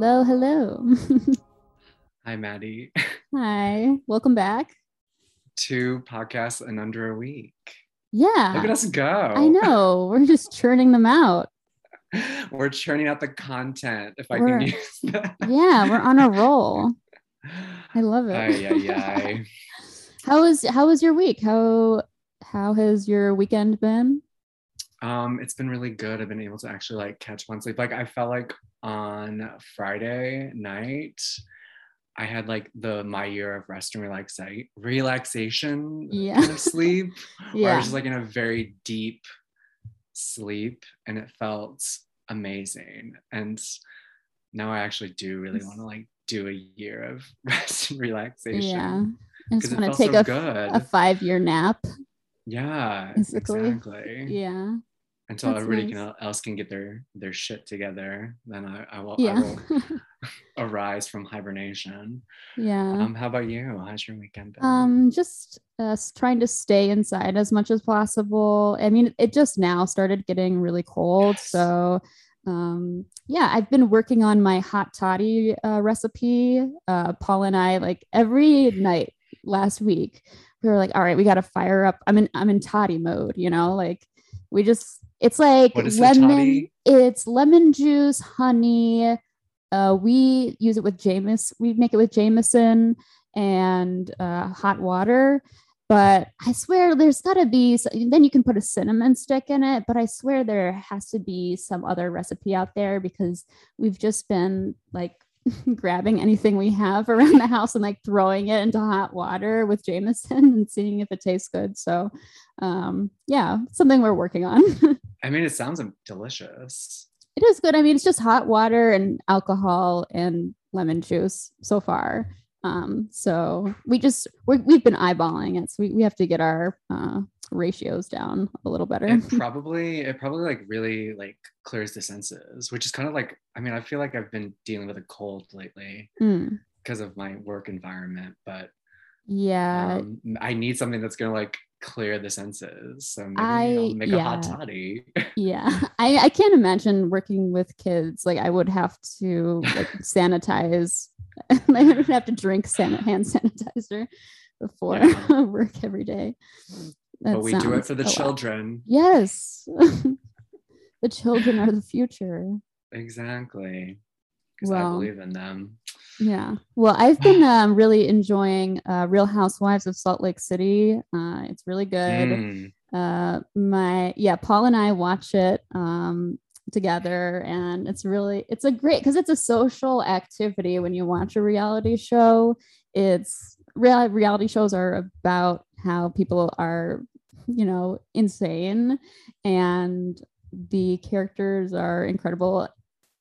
Hello, hello. Hi, Maddie. Hi, welcome back. Two podcasts in under a week. Yeah. Look at us go. I know. We're just churning them out. We're churning out the content, if I We're- can use that. Yeah, we're on a roll. I love it. Ay, ay, ay. How was how was your week? How how has your weekend been? Um, it's been really good. I've been able to actually like catch one sleep. Like I felt like on Friday night, I had like the my year of rest and relaxa- relaxation Yeah. kind of sleep. where I was just like in a very deep sleep and it felt amazing. And now I actually do really want to like do a year of rest and relaxation. Yeah. I just want to take so a, good. a five year nap. yeah, basically. exactly. Yeah. Until That's everybody nice. can, else can get their their shit together, then I, I will Yeah. I will arise from hibernation. yeah. Um, how about you? How's your weekend been? Um, just uh, trying to stay inside as much as possible. I mean, it just now started getting really cold, Yes. so um, yeah, I've been working on my hot toddy uh, recipe. Uh, Paul and I, like every night last week, we were like, "All right, we got to fire up." I'm in I'm in toddy mode, you know, like we just it's like What is a lemon. toddy? It's lemon juice, honey. Uh, we use it with Jameson. We make it with Jameson and uh, hot water. But I swear there's got to be, then you can put a cinnamon stick in it. But I swear there has to be some other recipe out there because we've just been like grabbing anything we have around the house and like throwing it into hot water with Jameson and seeing if it tastes good. So, um, yeah, something we're working on. I mean, it sounds delicious. it is good. I mean, it's just hot water and alcohol and lemon juice so far. Um, so we just we're, we've been eyeballing it, so we, we have to get our uh, ratios down a little better. it probably it probably like really like clears the senses which is kind of like i mean i feel like i've been dealing with a cold lately Mm, because of my work environment but yeah, um, i need something that's gonna like clear the senses so maybe I- i'll make a hot yeah. toddy yeah. I I can't imagine working with kids. Like I would have to like sanitize. I would have to drink san- hand sanitizer before Yeah. work every day. but we do it for the a lot. children Yes. the children are the future. exactly because i believe in them Yeah. Well, I've been um, really enjoying uh, Real Housewives of Salt Lake City. Uh, it's really good. Mm, Uh, my yeah, Paul and I watch it um, together, and it's really it's a great because it's a social activity when you watch a reality show. It's real reality shows are about how people are, you know, insane, and the characters are incredible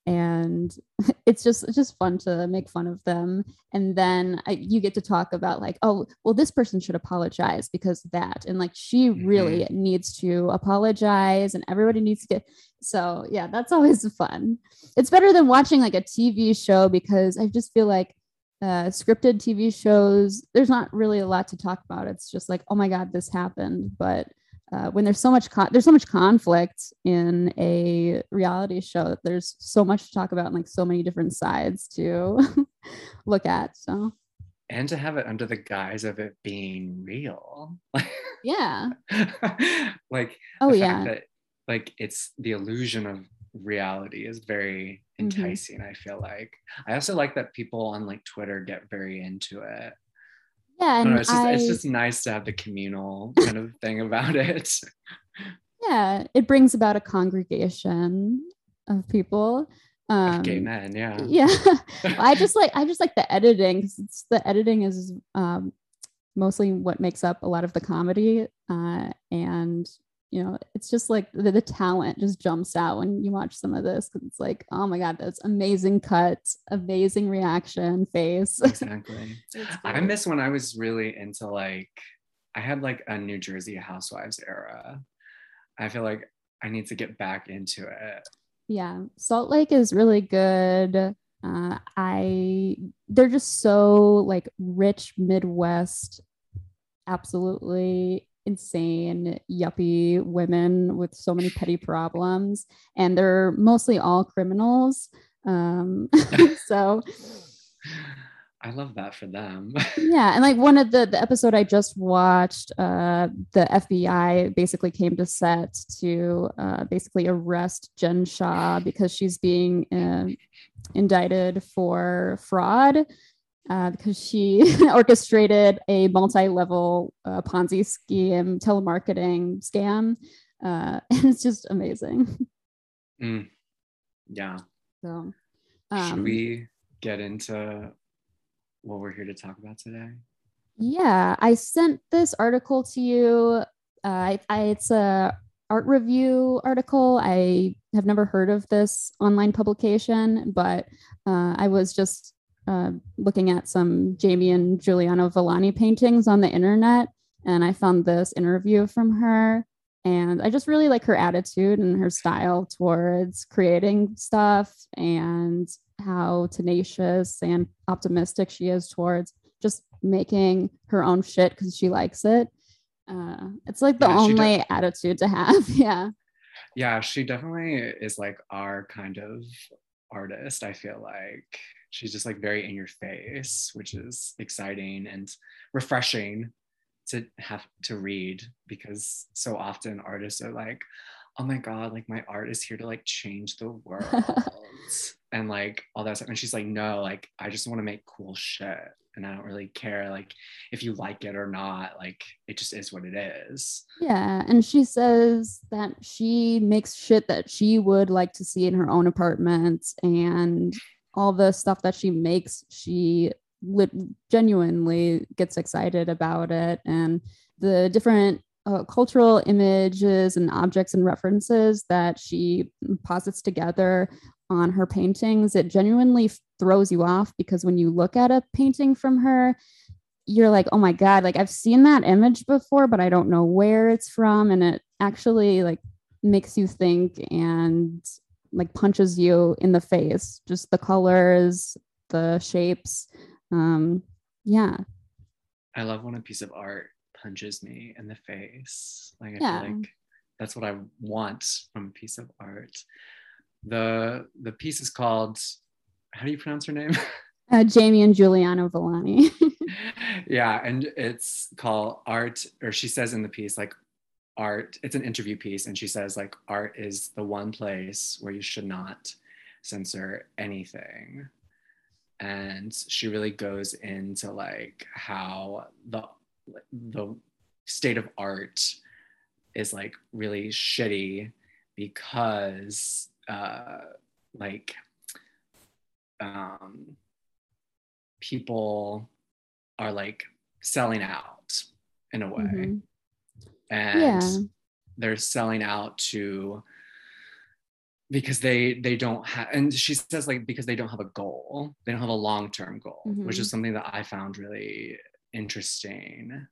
and it's just it's just fun to make fun of them. And then I, you get to talk about like oh well this person should apologize because of that. And like she really needs to apologize and everybody needs to get so yeah that's always fun. It's better than watching like a tv show because i just feel like uh, scripted tv shows there's not really a lot to talk about. It's just like oh my god this happened. But uh, when there's so much con- there's so much conflict in a reality show that there's so much to talk about and like so many different sides to look at so. And to have it under the guise of it being real. Yeah. Like oh the yeah. that like it's the illusion of reality is very Mhm. enticing i feel like. I also like that people on like twitter get very into it yeah I don't and know, it's just I, it's just nice to have the communal kind of thing about it. Yeah it brings about a congregation of people um of gay men yeah. yeah. I just like i just like the editing because it's the editing is um mostly what makes up a lot of the comedy uh and you know it's just like the, the talent just jumps out when you watch some of this because it's like oh my god that's amazing cut amazing reaction face. Exactly. I miss when i was really into like i had like a new jersey housewives era. I feel like i need to get back into it. Yeah salt lake is really good. Uh i they're just so like rich midwest absolutely insane yuppie women with so many petty problems and they're mostly all criminals Um, so I love that for them. yeah, and like one of the the episode I just watched, uh, the FBI basically came to set to uh, basically arrest Jen Shaw because she's being uh, indicted for fraud uh, because she orchestrated a multi-level uh, Ponzi scheme, telemarketing scam, uh, and it's just amazing. Mm. Yeah. So, Should um, we get into what we're here to talk about today? Yeah, I sent this article to you. Uh, I, I, it's a art review article. I have never heard of this online publication, but uh, I was just uh, looking at some Jamian Juliano-Villani paintings on the internet, and I found this interview from her. And I just really like her attitude and her style towards creating stuff and how tenacious and optimistic she is towards just making her own shit because she likes it. Uh, it's like the Yeah, only attitude to have. yeah. Yeah, she definitely is like our kind of artist. I feel like she's just like very in your face, which is exciting and refreshing to have to read because so often artists are like, oh my God, like my art is here to like change the world and like all that stuff. And she's like, no, like I just want to make cool shit. And I don't really care like if you like it or not. Like it just is what it is. Yeah. And she says that she makes shit that she would like to see in her own apartment and all the stuff that she makes, she lit- genuinely gets excited about it. And the different uh, cultural images and objects and references that she posits together on her paintings, it genuinely throws you off because when you look at a painting from her, you're like, oh my God, like I've seen that image before, but I don't know where it's from. And it actually like makes you think and like punches you in the face. Just the colors, the shapes. Um, yeah. I love when a piece of art punches me in the face. Like I Yeah. feel like that's what I want from a piece of art. The the piece is called how do you pronounce her name? Uh, Jamian Juliano-Villani. yeah, and it's called art, or she says in the piece, like art, it's an interview piece, and she says, like, art is the one place where you should not censor anything. And she really goes into like how the the state of art is like really shitty because uh like um people are like selling out in a way Mhm. And Yeah. they're selling out to because they they don't have and she says like because they don't have a goal. They don't have a long-term goal which is mm-hmm. something that i found really interesting.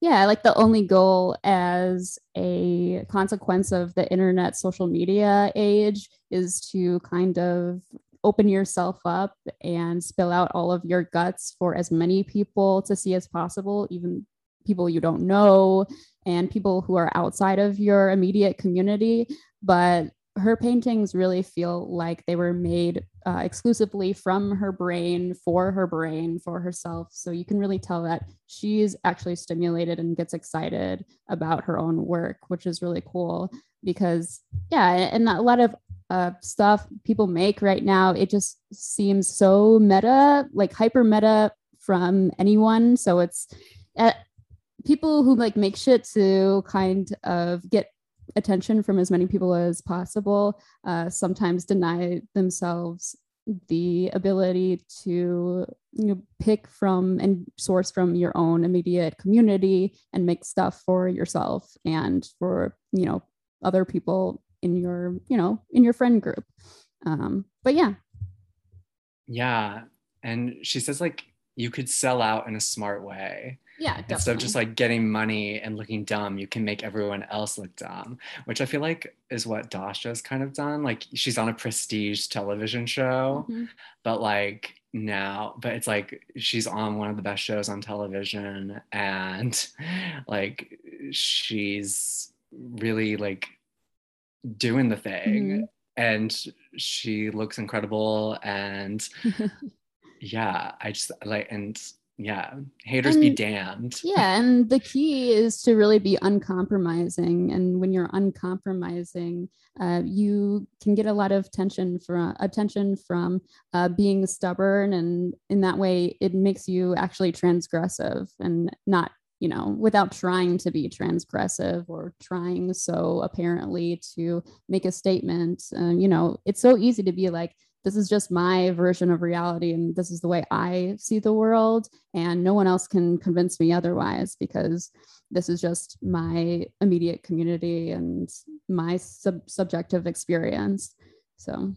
Yeah, like the only goal as a consequence of the internet social media age is to kind of open yourself up and spill out all of your guts for as many people to see as possible, even people you don't know and people who are outside of your immediate community. But her paintings really feel like they were made uh, exclusively from her brain for her brain for herself so you can really tell that she's actually stimulated and gets excited about her own work which is really cool because yeah and a lot of uh, stuff people make right now it just seems so meta like hyper meta from anyone so it's uh, people who like make shit to kind of get attention from as many people as possible uh, sometimes deny themselves the ability to you know, pick from and source from your own immediate community and make stuff for yourself and for you know other people in your you know in your friend group. Um, but yeah. Yeah. And she says like you could sell out in a smart way yeah instead of just like getting money and looking dumb you can make everyone else look dumb which i feel like is what dasha's kind of done. Like she's on a prestige television show Mhm. but like now but it's like she's on one of the best shows on television and like she's really like doing the thing and she looks incredible and yeah i just like and yeah haters And- be damned. yeah and the key is to really be uncompromising and when you're uncompromising uh, you can get a lot of tension from attention from uh, being stubborn and in that way it makes you actually transgressive and not you know without trying to be transgressive or trying so apparently to make a statement uh, you know it's so easy to be like this is just my version of reality and this is the way i see the world. And no one else can convince me otherwise because this is just my immediate community and my sub- subjective experience. So.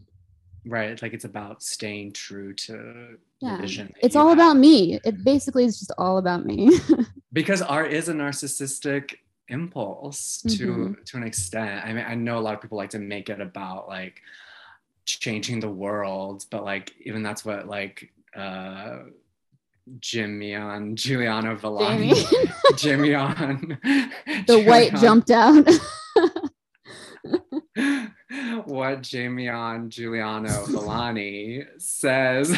Right. Like it's about staying true to yeah. the vision it's all have. about me. It basically is just all about me. Because art is a narcissistic impulse to Mhm. to an extent. I mean i know a lot of people like to make it about like changing the world but like even that's what like uh Jimmy on Giuliano Villani, Jimmy on the white jumped out what Jamie on Giuliano Villani says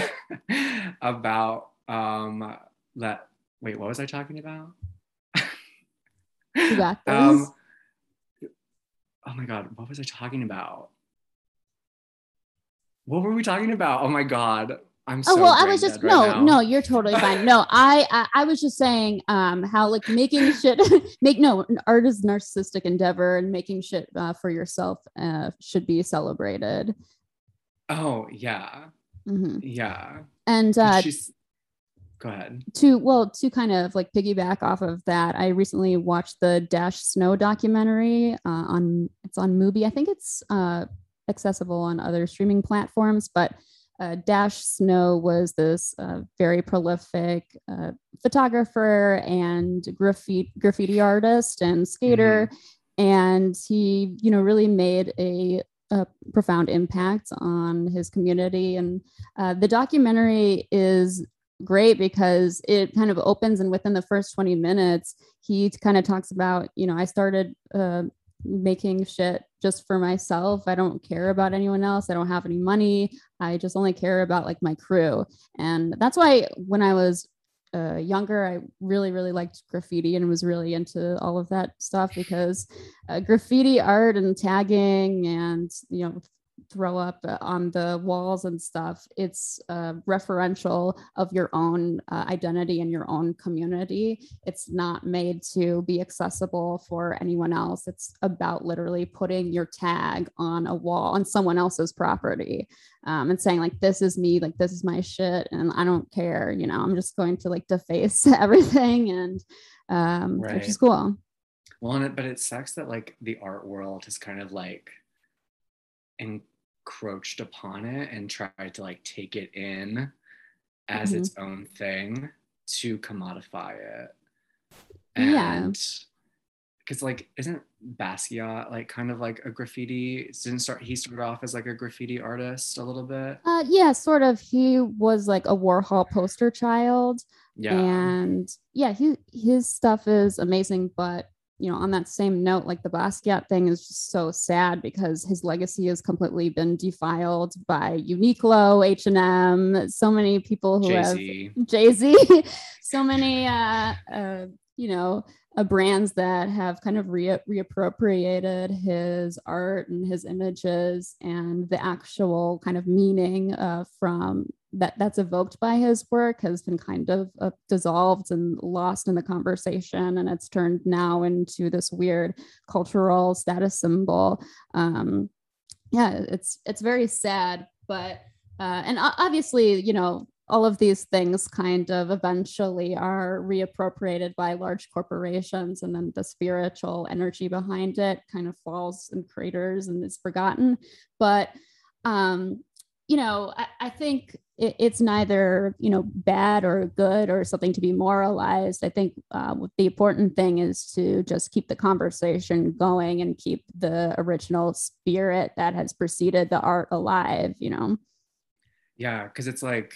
about um that wait what was I talking about? You got this. Um, oh my god, what was I talking about? What were we talking about? Oh my god. I'm so oh well i was just right no now. no you're totally fine no I, I i was just saying um how like making shit make no art is narcissistic endeavor and making shit uh, for yourself uh, should be celebrated Oh yeah. Mhm. Yeah. and uh she s- go ahead. to well to kind of like piggyback off of that i recently watched the dash snow documentary uh, on it's on mubi i think it's uh accessible on other streaming platforms but uh, dash snow was this uh, very prolific uh, photographer and graffiti graffiti artist and skater. And he you know really made a, a profound impact on his community. And uh, the documentary is great because it kind of opens and within the first 20 minutes he kind of talks about you know i started uh, making shit just for myself. I don't care about anyone else. I don't have any money. I just only care about like my crew. And that's why when i was uh, younger i really really liked graffiti and was really into all of that stuff because uh, graffiti art and tagging and you know throw up uh, on the walls and stuff it's uh, referential of your own uh, identity and your own community. It's not made to be accessible for anyone else. It's about literally putting your tag on a wall on someone else's property um, and saying like this is me like this is my shit and i don't care you know? I'm just going to like deface everything and um, which is cool. Well, and it, but it sucks that like the art world has kind of like encroached upon it and tried to like take it in as Mhm. its own thing to commodify it. Yeah. And because like isn't Basquiat like kind of like a graffiti didn't start he started off as like a graffiti artist a little bit. uh, yeah sort of he was like a warhol poster child Yeah. and yeah he his stuff is amazing but you know on that same note like the basquiat thing is just so sad because his legacy has completely been defiled by uniqlo h&m so many people who have Jay-Z. jay-z so many uh, uh you know uh, brands that have kind of re- reappropriated his art and his images and the actual kind of meaning uh, from that that's evoked by his work has been kind of uh, dissolved and lost in the conversation and it's turned now into this weird cultural status symbol. Um yeah it's it's very sad but uh and obviously you know all of these things kind of eventually are reappropriated by large corporations and then the spiritual energy behind it kind of falls in craters and is forgotten. But um you know i, I think it, it's neither you know bad or good or something to be moralized i think uh, the important thing is to just keep the conversation going and keep the original spirit that has preceded the art alive you know Yeah, because it's like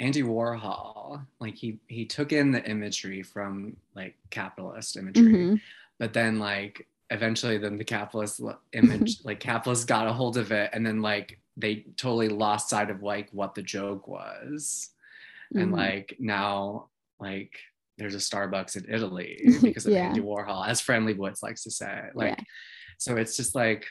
Andy Warhol, like he he took in the imagery from like capitalist imagery, Mhm. but then like eventually then the capitalist image like capitalists got a hold of it and then like they totally lost sight of like what the joke was mm-hmm. and like now like there's a starbucks in italy because of yeah. andy warhol as friendly woods likes to say like yeah. so it's just like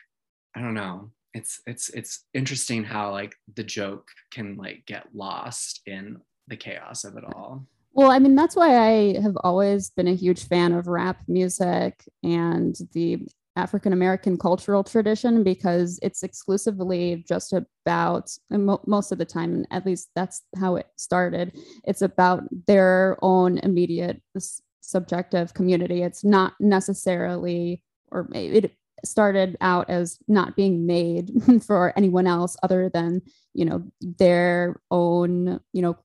i don't know it's it's it's interesting how like the joke can like get lost in the chaos of it all well, I mean, that's why I have always been a huge fan of rap music and the African American cultural tradition because it's exclusively just about, mo- most of the time, at least that's how it started, it's about their own immediate subjective community. It's not necessarily, or it started out as not being made for anyone else other than, you know, their own, you know,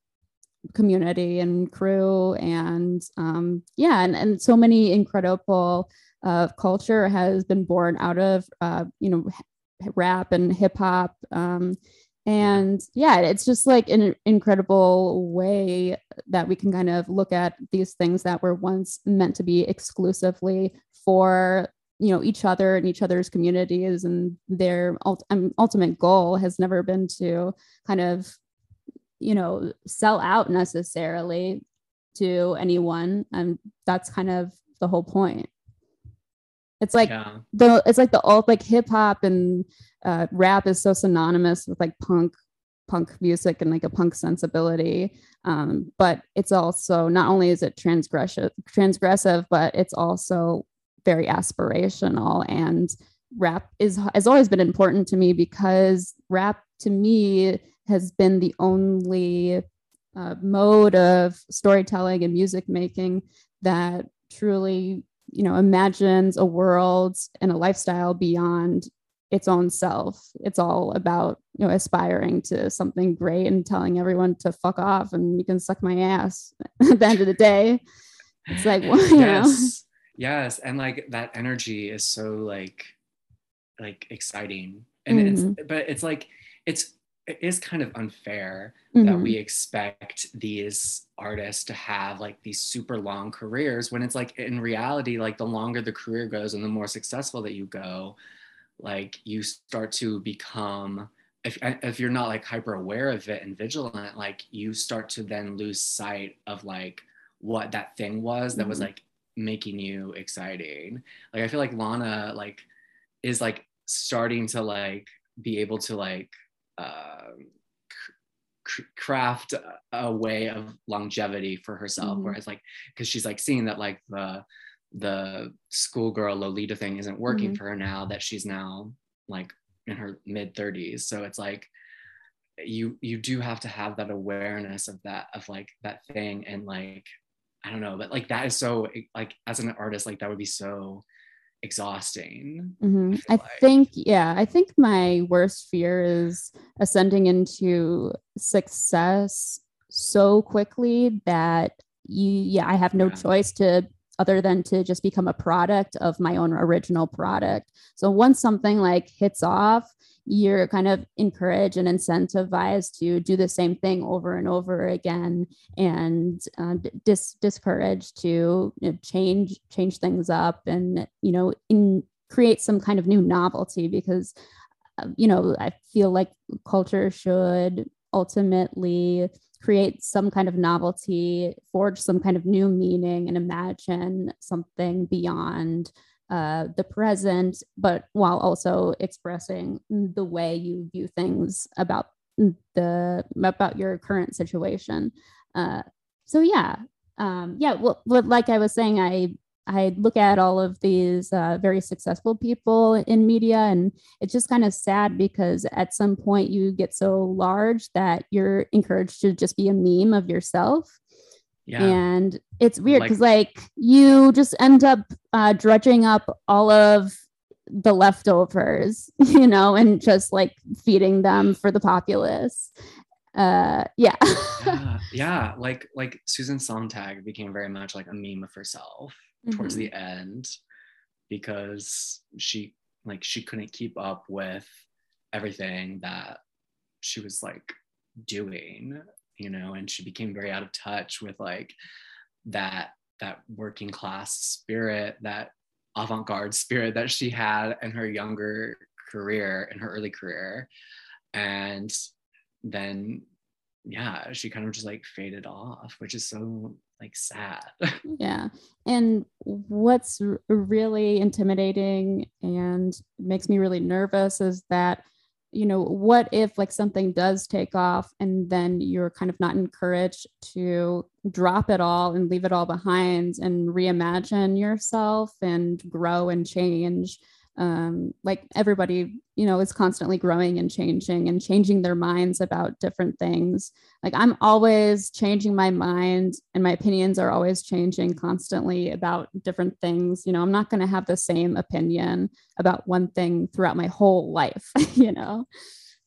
community and crew and um, yeah and, and so many incredible uh, culture has been born out of uh, you know rap and hip hop um, and yeah it's just like an incredible way that we can kind of look at these things that were once meant to be exclusively for you know each other and each other's communities and their ult- um, ultimate goal has never been to kind of you know sell out necessarily to anyone and that's kind of the whole point it's like yeah. the it's like the alt like hip hop and uh, rap is so synonymous with like punk punk music and like a punk sensibility um, but it's also not only is it transgressive transgressive but it's also very aspirational and rap is has always been important to me because rap to me has been the only uh, mode of storytelling and music making that truly you know imagines a world and a lifestyle beyond its own self. It's all about you know aspiring to something great and telling everyone to fuck off and you can suck my ass at the end of the day. It's like well, you yes know. yes. And like that energy is so like like exciting. And mm-hmm. it's but it's like it's it is kind of unfair mm-hmm. that we expect these artists to have like these super long careers when it's like in reality like the longer the career goes and the more successful that you go like you start to become if, if you're not like hyper aware of it and vigilant like you start to then lose sight of like what that thing was that mm-hmm. was like making you exciting like i feel like lana like is like starting to like be able to like um, craft a way of longevity for herself mm-hmm. whereas like because she's like seeing that like the the schoolgirl lolita thing isn't working mm-hmm. for her now that she's now like in her mid 30s so it's like you you do have to have that awareness of that of like that thing and like i don't know but like that is so like as an artist like that would be so exhausting. Mm-hmm. I, I like. think, yeah, I think my worst fear is ascending into success so quickly that you, yeah, I have no yeah. choice to other than to just become a product of my own original product. So once something like hits off, you're kind of encouraged and incentivized to do the same thing over and over again and uh, dis- discouraged to you know, change change things up and you know in create some kind of new novelty because uh, you know i feel like culture should ultimately create some kind of novelty forge some kind of new meaning and imagine something beyond uh, the present, but while also expressing the way you view things about the about your current situation. Uh, so yeah, um, yeah. Well, like I was saying, I I look at all of these uh, very successful people in media, and it's just kind of sad because at some point you get so large that you're encouraged to just be a meme of yourself. Yeah. And it's weird because like, like, you just end up uh, dredging up all of the leftovers, you know, and just like feeding them for the populace. Uh, yeah. yeah. yeah, like like Susan Sontag became very much like a meme of herself mm-hmm. towards the end because she like she couldn't keep up with everything that she was like doing you know and she became very out of touch with like that that working class spirit that avant-garde spirit that she had in her younger career in her early career. And then yeah she kind of just like faded off which is so like sad. Yeah. And what's really intimidating and makes me really nervous is that you know what if like something does take off and then you're kind of not encouraged to drop it all and leave it all behind and reimagine yourself and grow and change um, like everybody you know is constantly growing and changing and changing their minds about different things. Like i'm always changing my mind and my opinions are always changing constantly about different things. You know i'm not going to have the same opinion about one thing throughout my whole life you know?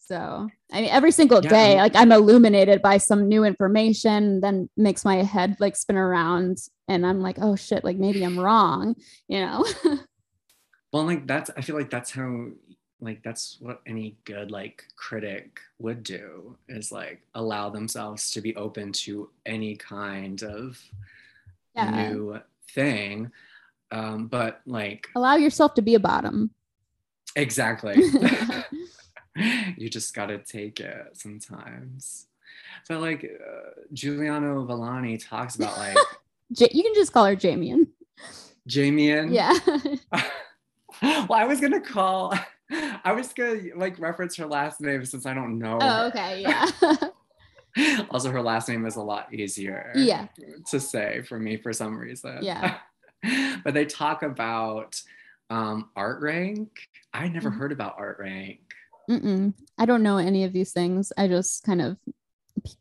So I mean, every single day, like I'm illuminated by some new information, then makes my head like spin around, and I'm like, oh shit, like maybe I'm wrong, you know. well like that's i feel like that's how like that's what any good like critic would do is like allow themselves to be open to any kind of yeah. new thing. Um but like allow yourself to be a bottom. Exactly. You just gotta take it sometimes. But like uh, Juliano-Villani talks about like you can just call her Jamian. Jamian? Yeah well, I was gonna call. I was gonna like reference her last name since I don't know. Oh, okay, yeah. also, her last name is a lot easier. Yeah. To say for me for some reason. Yeah. but they talk about um, Art Rank. I never mm-hmm. heard about Art Rank. Mm-mm. I don't know any of these things. I just kind of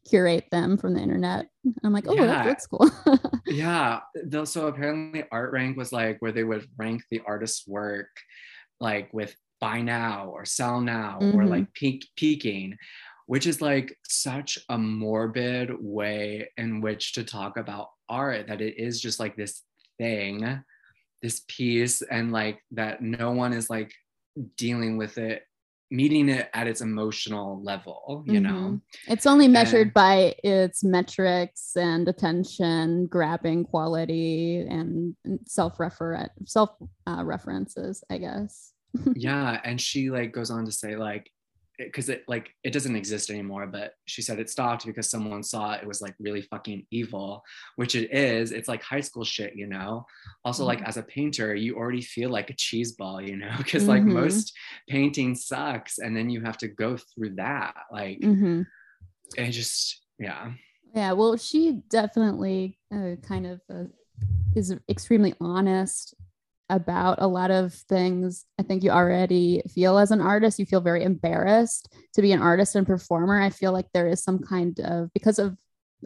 curate them from the internet. I'm like, oh, yeah. that looks cool. yeah. Though, so apparently, Art Rank was like where they would rank the artist's work, like with buy now or sell now mm-hmm. or like peak peaking, which is like such a morbid way in which to talk about art that it is just like this thing, this piece, and like that no one is like dealing with it meeting it at its emotional level you mm-hmm. know it's only measured and, by its metrics and attention grabbing quality and self-referent self uh, references i guess yeah and she like goes on to say like because it like it doesn't exist anymore but she said it stopped because someone saw it was like really fucking evil which it is it's like high school shit you know also mm-hmm. like as a painter you already feel like a cheese ball you know because like mm-hmm. most painting sucks and then you have to go through that like mm-hmm. it just yeah yeah well she definitely uh, kind of uh, is extremely honest about a lot of things I think you already feel as an artist. You feel very embarrassed to be an artist and performer. I feel like there is some kind of, because of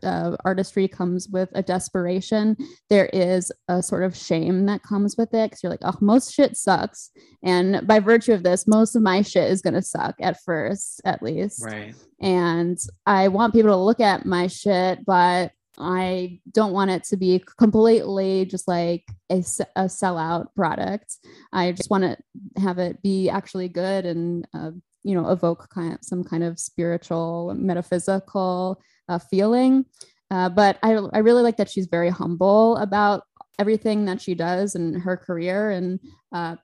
uh, artistry comes with a desperation. There is a sort of shame that comes with it because you're like, oh, most shit sucks. And by virtue of this, most of my shit is going to suck at first, at least. Right. And I want people to look at my shit, but I don't want it to be completely just like a, a sellout product. I just want to have it be actually good and, uh, you know, evoke kind of some kind of spiritual, metaphysical uh, feeling. Uh, but I, I really like that she's very humble about everything that she does in her career and uh,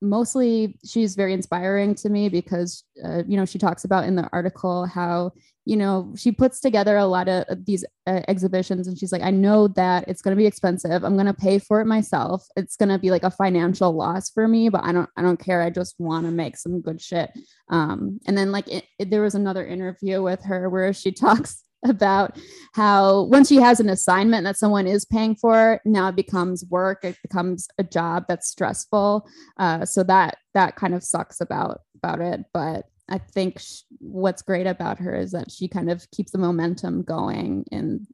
mostly she's very inspiring to me because uh, you know she talks about in the article how you know she puts together a lot of these uh, exhibitions and she's like i know that it's going to be expensive. I'm going to pay for it myself. It's going to be like a financial loss for me but i don't i don't care. I just want to make some good shit. Um and then like it, it, there was another interview with her where she talks about how once she has an assignment that someone is paying for now it becomes work it becomes a job that's stressful. Uh, so that that kind of sucks about about it but i think sh- what's great about her is that she kind of keeps the momentum going and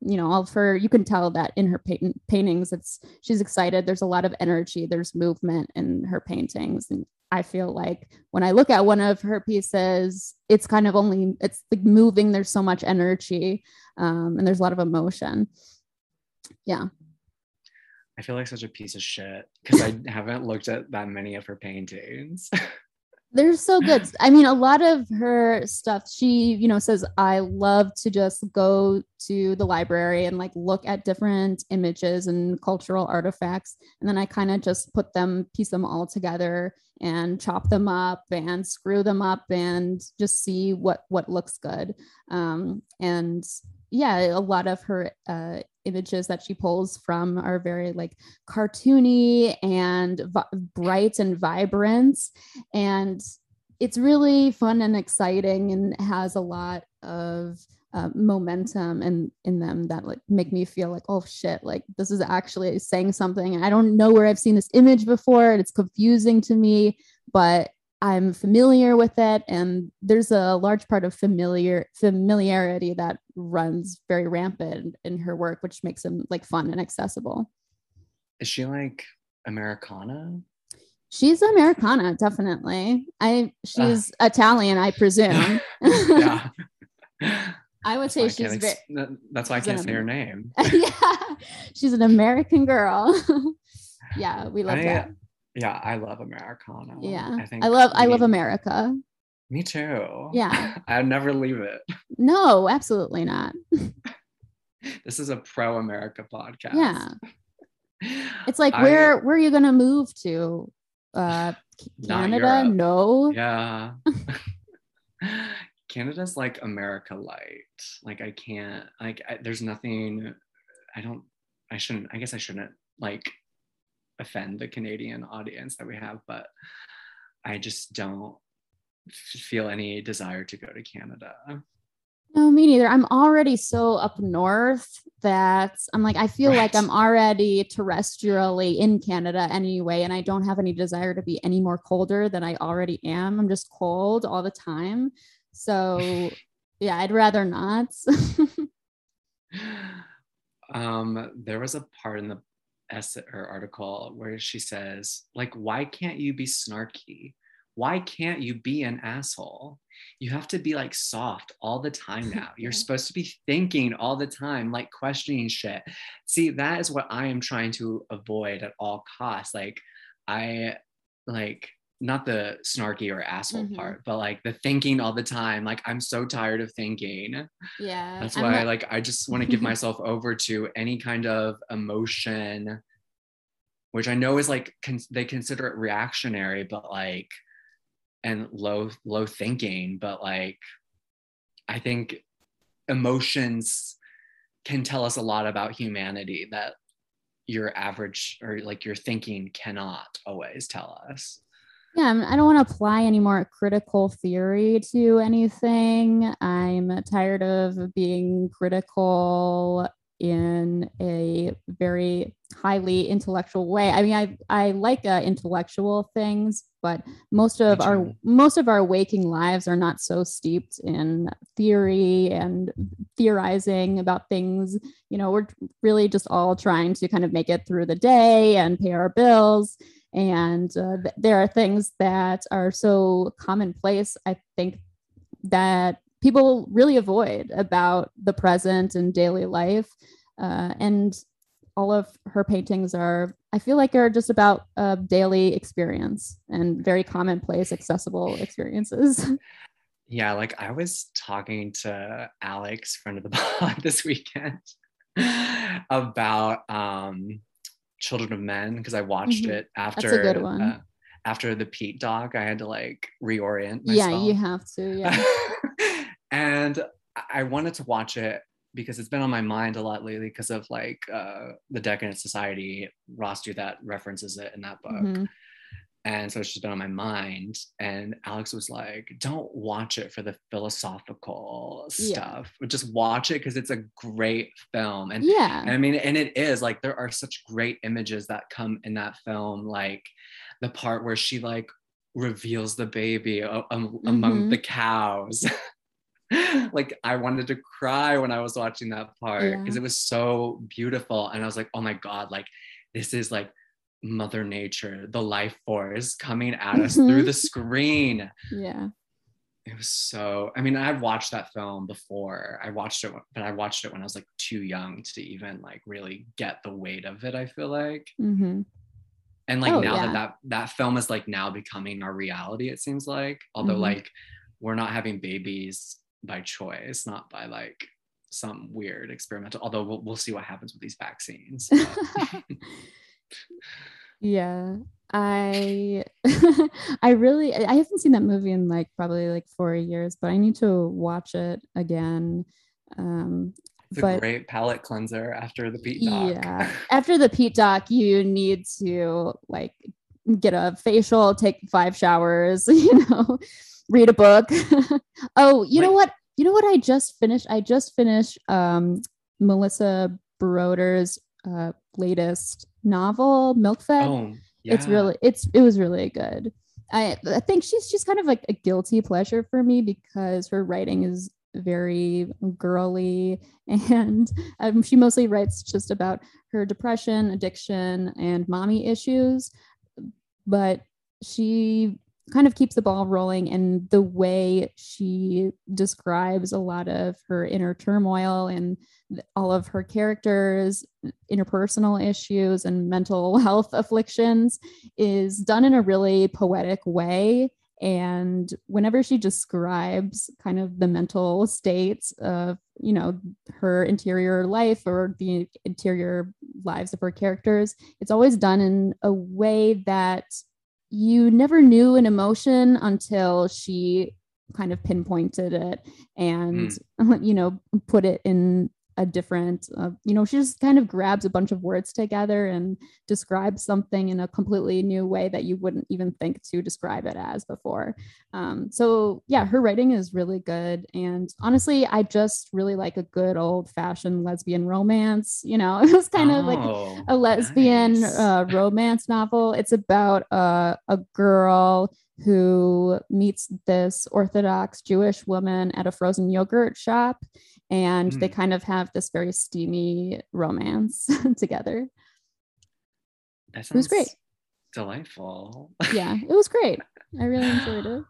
you know all of her you can tell that in her paint- paintings it's she's excited there's a lot of energy there's movement in her paintings and I feel like when I look at one of her pieces, it's kind of only it's like moving. There's so much energy, um, and there's a lot of emotion. Yeah. I feel like such a piece of shit because I haven't looked at that many of her paintings. they're so good. I mean, a lot of her stuff, she, you know, says, I love to just go to the library and like look at different images and cultural artifacts. And then I kind of just put them, piece them all together and chop them up and screw them up and just see what what looks good. Um, and yeah, a lot of her uh, images that she pulls from are very like cartoony and bright and vibrant. And it's really fun and exciting and has a lot of uh, momentum in in them that like make me feel like oh shit like this is actually saying something. I don't know where i've seen this image before and it's confusing to me but i'm familiar with it and there's a large part of familiar familiarity that runs very rampant in her work which makes them like fun and accessible. Is she like americana? She's americana definitely. I she's uh, italian i presume. Yeah. I would say she's ex- very, that's why I can't say her name. yeah, she's an American girl. yeah, we love I, that. Yeah, I love Americana. Yeah, I think I love I love America. Me too. Yeah, I'd never leave it. No, absolutely not. this is a pro America podcast. Yeah, it's like I, where where are you gonna move to? Uh, Canada? No. Yeah. Canada's like America light. Like I can't like I, there's nothing I don't I shouldn't I guess I shouldn't like offend the Canadian audience that we have, but I just don't feel any desire to go to Canada. No, me neither. I'm already so up north that I'm like, I feel right. like I'm already terrestrially in Canada anyway, and I don't have any desire to be any more colder than I already am. I'm just cold all the time. So yeah, I'd rather not. um, there was a part in the essay or article where she says, like, why can't you be snarky? Why can't you be an asshole? You have to be like soft all the time now. You're supposed to be thinking all the time, like questioning shit. See, that is what I am trying to avoid at all costs. Like, I like not the snarky or asshole mm-hmm. part, but like the thinking all the time. Like I'm so tired of thinking. Yeah. That's why not- like I just want to give myself over to any kind of emotion, which I know is like con- they consider it reactionary, but like and low low thinking, but like I think emotions can tell us a lot about humanity that your average or like your thinking cannot always tell us. Yeah, I don't want to apply any more critical theory to anything. I'm tired of being critical in a very highly intellectual way. I mean, I I like uh, intellectual things, but most of our most of our waking lives are not so steeped in theory and theorizing about things. You know, we're really just all trying to kind of make it through the day and pay our bills and uh, th- there are things that are so commonplace, I think, that people really avoid about the present and daily life. Uh, and all of her paintings are, I feel like, are just about a daily experience and very commonplace, accessible experiences. Yeah, like I was talking to Alex, friend of the pod, this weekend about um Children of Men because I watched mm-hmm. it after That's a good one. Uh, after the Pete doc. I had to like reorient myself. Yeah, you have to. Yeah. and I wanted to watch it because it's been on my mind a lot lately because of like uh, the Decadent Society roster that references it in that book. Mm-hmm. And so it's just been on my mind. And Alex was like, don't watch it for the philosophical stuff. Yeah. Just watch it because it's a great film. And yeah, and I mean, and it is like there are such great images that come in that film, like the part where she like reveals the baby um, mm-hmm. among the cows. like I wanted to cry when I was watching that part because yeah. it was so beautiful. And I was like, oh my God, like this is like mother nature the life force coming at us mm-hmm. through the screen yeah it was so i mean i've watched that film before i watched it but i watched it when i was like too young to even like really get the weight of it i feel like mm-hmm. and like Oh, now yeah. that that that film is like now becoming our reality it seems like although Mhm. like we're not having babies by choice not by like some weird experimental although we'll, we'll see what happens with these vaccines yeah i i really i haven't seen that movie in like probably like four years but i need to watch it again um it's a great palate cleanser after the Pete doc. yeah after the pete doc you need to like get a facial take five showers you know read a book. Oh you know what? You know what i just finished? I just finished um melissa broder's uh latest novel milkfed. Oh it's really it's it was really good. I i think she's just kind of like a guilty pleasure for me because her writing is very girly and um, she mostly writes just about her depression addiction and mommy issues. But she kind of keeps the ball rolling and the way she describes a lot of her inner turmoil and all of her characters interpersonal issues and mental health afflictions is done in a really poetic way. And whenever she describes kind of the mental states of you know her interior life or the interior lives of her characters it's always done in a way that you never knew an emotion until she kind of pinpointed it and hmm. you know put it in a different uh, you know she just kind of grabs a bunch of words together and describes something in a completely new way that you wouldn't even think to describe it as before um, so yeah her writing is really good and honestly i just really like a good old fashioned lesbian romance you know it was kind of like Oh, a lesbian nice. uh, romance novel. It's about uh, a girl who meets this Orthodox Jewish woman at a frozen yogurt shop, and they Mm. kind of have this very steamy romance together. that was great. delightful Yeah, it was great. I really enjoyed it.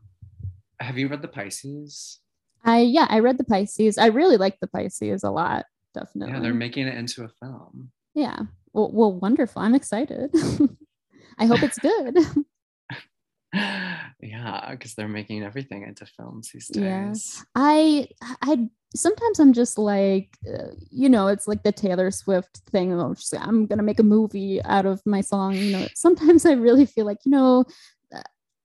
have you read the pisces I yeah, I read the Pisces. I really like the Pisces a lot. Definitely. yeah they're making it into a film yeah. Well, well, wonderful. I'm excited. I hope it's good. yeah because they're making everything into films these Yeah. days I I sometimes I'm just like uh, you know it's like the Taylor Swift thing of just, I'm gonna make a movie out of my song you know sometimes I really feel like you know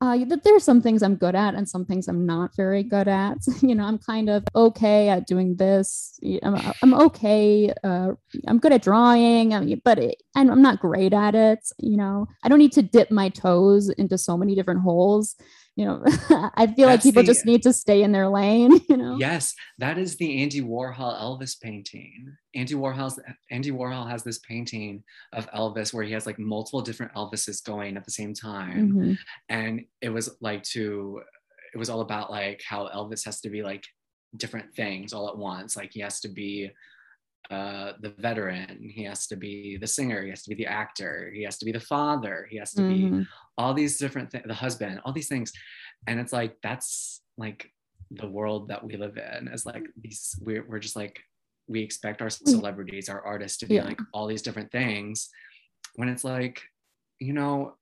uh, that there are some things I'm good at and some things I'm not very good at. You know I'm kind of okay at doing this. I'm, I'm okay uh, I'm good at drawing mean, but it, and I'm not great at it you know? I don't need to dip my toes into so many different holes you know I feel like people the- just need to stay in their lane you know Yes, that is the Andy Warhol Elvis painting. Andy Warhol's Andy Warhol has this painting of Elvis where he has like multiple different Elvises going at the same time. Mhm. And it was like to it was all about like how Elvis has to be like different things all at once. Like he has to be uh the veteran, he has to be the singer, he has to be the actor, he has to be the father, he has to be Mhm. all these different things the husband all these things and it's like that's like the world that we live in is like these we're, we're just like we expect our celebrities our artists to be Yeah. like all these different things when it's like you know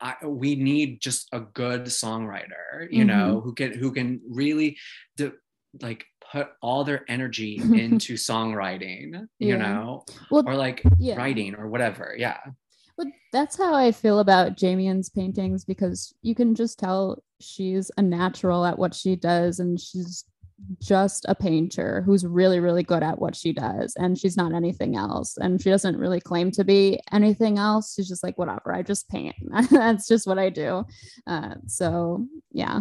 I, we need just a good songwriter you know who can who can really do, like put all their energy into songwriting you Yeah. know? Well, or like yeah. writing or whatever yeah. But that's how I feel about Jamian's paintings because you can just tell she's a natural at what she does and she's just a painter who's really really good at what she does and she's not anything else and she doesn't really claim to be anything else. She's just like whatever i just paint. That's just what i do. Uh, so yeah.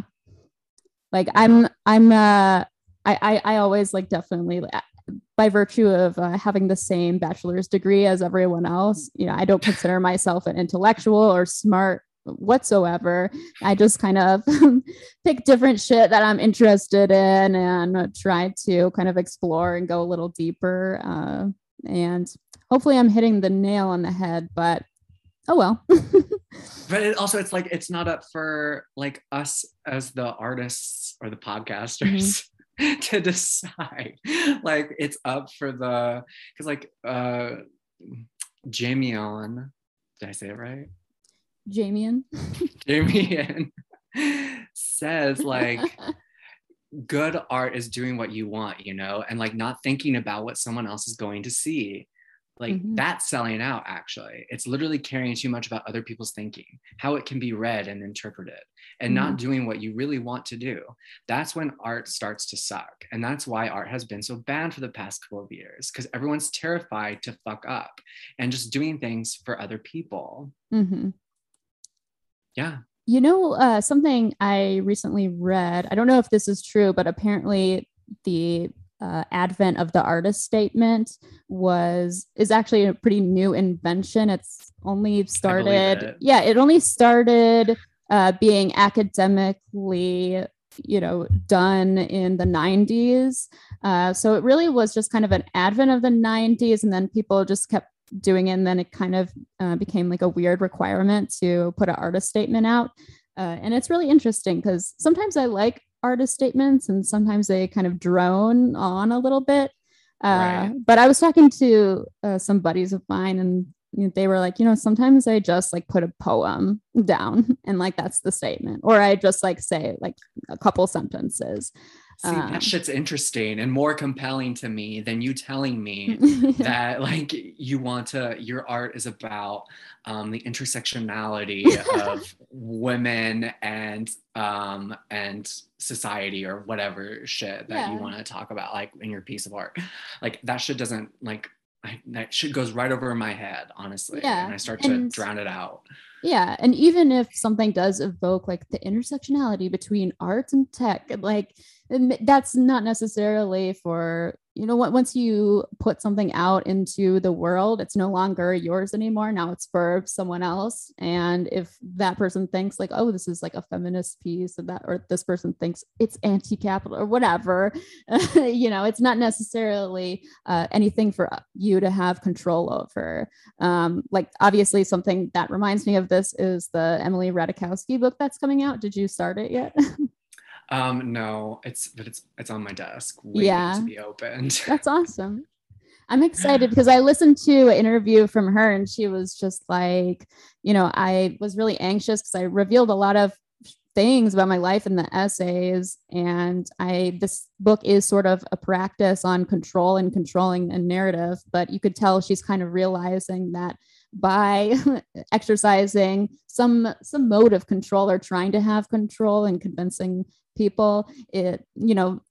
Like i'm i'm uh I, I i always like definitely by virtue of uh, having the same bachelor's degree as everyone else you know i don't consider myself an intellectual or smart whatsoever. I just kind of pick different shit that i'm interested in and try to kind of explore and go a little deeper uh, and hopefully i'm hitting the nail on the head but oh well. But it also it's like it's not up for like us as the artists or the podcasters to decide like it's up for the because like uh jamion did i say it right Jamian. Jamian says like good art is doing what you want, you know, and like not thinking about what someone else is going to see. Like mm-hmm. that's selling out, actually. It's literally caring too much about other people's thinking, how it can be read and interpreted, and mm-hmm. not doing what you really want to do. That's when art starts to suck. And that's why art has been so bad for the past couple of years, because everyone's terrified to fuck up and just doing things for other people. Mm-hmm. Yeah. You know, uh, something I recently read, I don't know if this is true, but apparently the uh, advent of the artist statement was is actually a pretty new invention. It's only started, it. yeah, it only started uh, being academically, you know, done in the 90s. Uh, so it really was just kind of an advent of the 90s, and then people just kept doing it and then it kind of uh, became like a weird requirement to put an artist statement out uh, and it's really interesting because sometimes i like artist statements and sometimes they kind of drone on a little bit uh, right. but i was talking to uh, some buddies of mine and they were like you know sometimes i just like put a poem down and like that's the statement or i just like say like a couple sentences See, um, that shit's interesting and more compelling to me than you telling me that like you want to your art is about um, the intersectionality of women and um and society or whatever shit that yeah. you want to talk about like in your piece of art. Like that shit doesn't like I, that shit goes right over my head, honestly. Yeah. And I start to and, drown it out. Yeah. And even if something does evoke like the intersectionality between art and tech, like that's not necessarily for you know what once you put something out into the world it's no longer yours anymore. Now it's for someone else. And if that person thinks like oh this is like a feminist piece or that or this person thinks it's anti-capital or whatever you know it's not necessarily uh, anything for you to have control over. Um, like obviously something that reminds me of this is the emily ratajkowski book that's coming out. Did you start it yet Um, no, it's but it's it's on my desk waiting yeah. to be opened. That's awesome. I'm excited because I listened to an interview from her and she was just like, you know, I was really anxious because I revealed a lot of things about my life in the essays and i this book is sort of a practice on control and controlling a narrative but you could tell she's kind of realizing that by exercising some some mode of control or trying to have control and convincing people it you know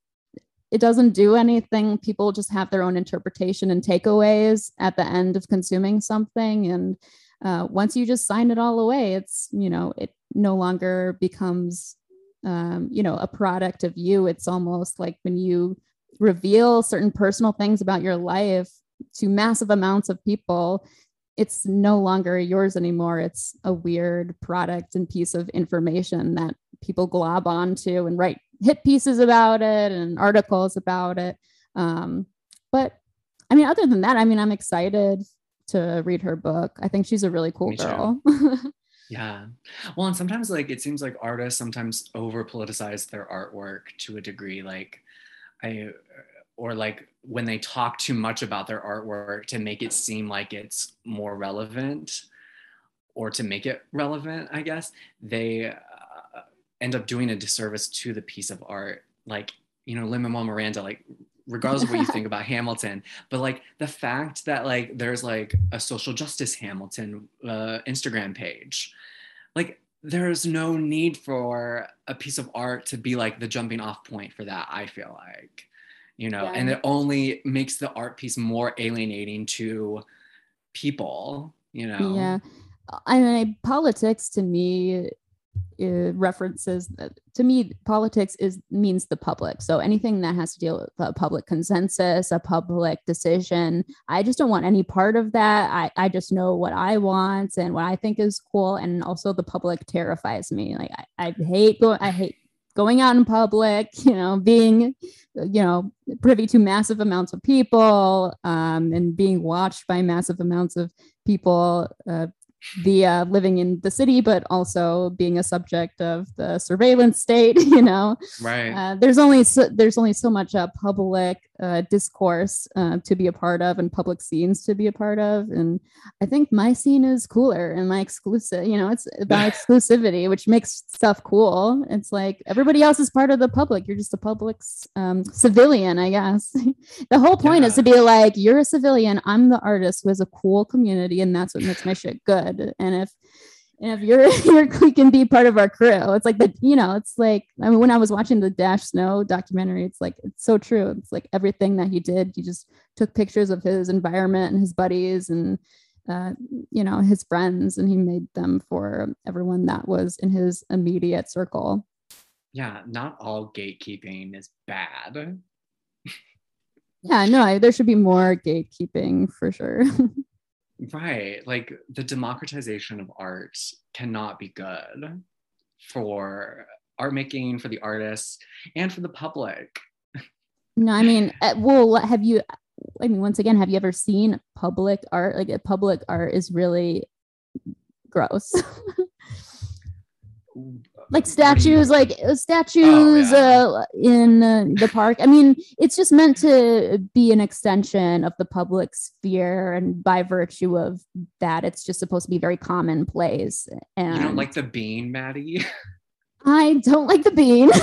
it doesn't do anything. People just have their own interpretation and takeaways at the end of consuming something. And uh, once you just sign it all away it's you know it no longer becomes um, you know a product of you. It's almost like when you reveal certain personal things about your life to massive amounts of people it's no longer yours anymore. It's a weird product and piece of information that people glob onto and write hit pieces about it and articles about it. Um, but I mean, other than that, I mean, I'm excited to read her book. I think she's a really cool Me girl. yeah. Well, and sometimes like it seems like artists sometimes over politicize their artwork to a degree. Like I or like when they talk too much about their artwork to make it seem like it's more relevant or to make it relevant i guess they uh, end up doing a disservice to the piece of art. Like you know lin-manuel miranda like regardless of what you think about hamilton but like the fact that like there's like a social justice hamilton uh, instagram page like there's no need for a piece of art to be like the jumping off point for that i feel like you know, yeah. and it only makes the art piece more alienating to people, you know. Yeah. I mean, politics to me uh, references uh, to me politics is means the public so anything that has to deal with a public consensus a public decision i just don't want any part of that i, I just know what i want and what i think is cool and also the public terrifies me like i, I hate going i hate going out in public, you know, being, you know, privy to massive amounts of people um, and being watched by massive amounts of people. Uh, the uh, living in the city, but also being a subject of the surveillance state. You know, right? Uh, there's only so, there's only so much uh, public uh, discourse uh, to be a part of and public scenes to be a part of, and I think my scene is cooler and my exclusive. You know, it's about exclusivity, which makes stuff cool. It's like everybody else is part of the public. You're just a public um, civilian, I guess. the whole point yeah. is to be like, you're a civilian. I'm the artist who has a cool community, and that's what makes my shit good. And if and if you're, you're you can be part of our crew. It's like the you know it's like i mean when i was watching the dash snow documentary it's like it's so true. It's like everything that he did he just took pictures of his environment and his buddies and uh, you know his friends and he made them for everyone that was in his immediate circle. Yeah not all gatekeeping is bad. Yeah no there should be more gatekeeping for sure Right. Like the democratization of art cannot be good for art making, for the artists, and for the public. No, I mean, uh, well, have you, I mean, once again, have you ever seen public art? Like, public art is really gross. like statues like uh, statues oh, uh, in uh, the park. I mean it's just meant to be an extension of the public sphere and by virtue of that it's just supposed to be very commonplace and you don't like the bean maddie? I don't like the bean.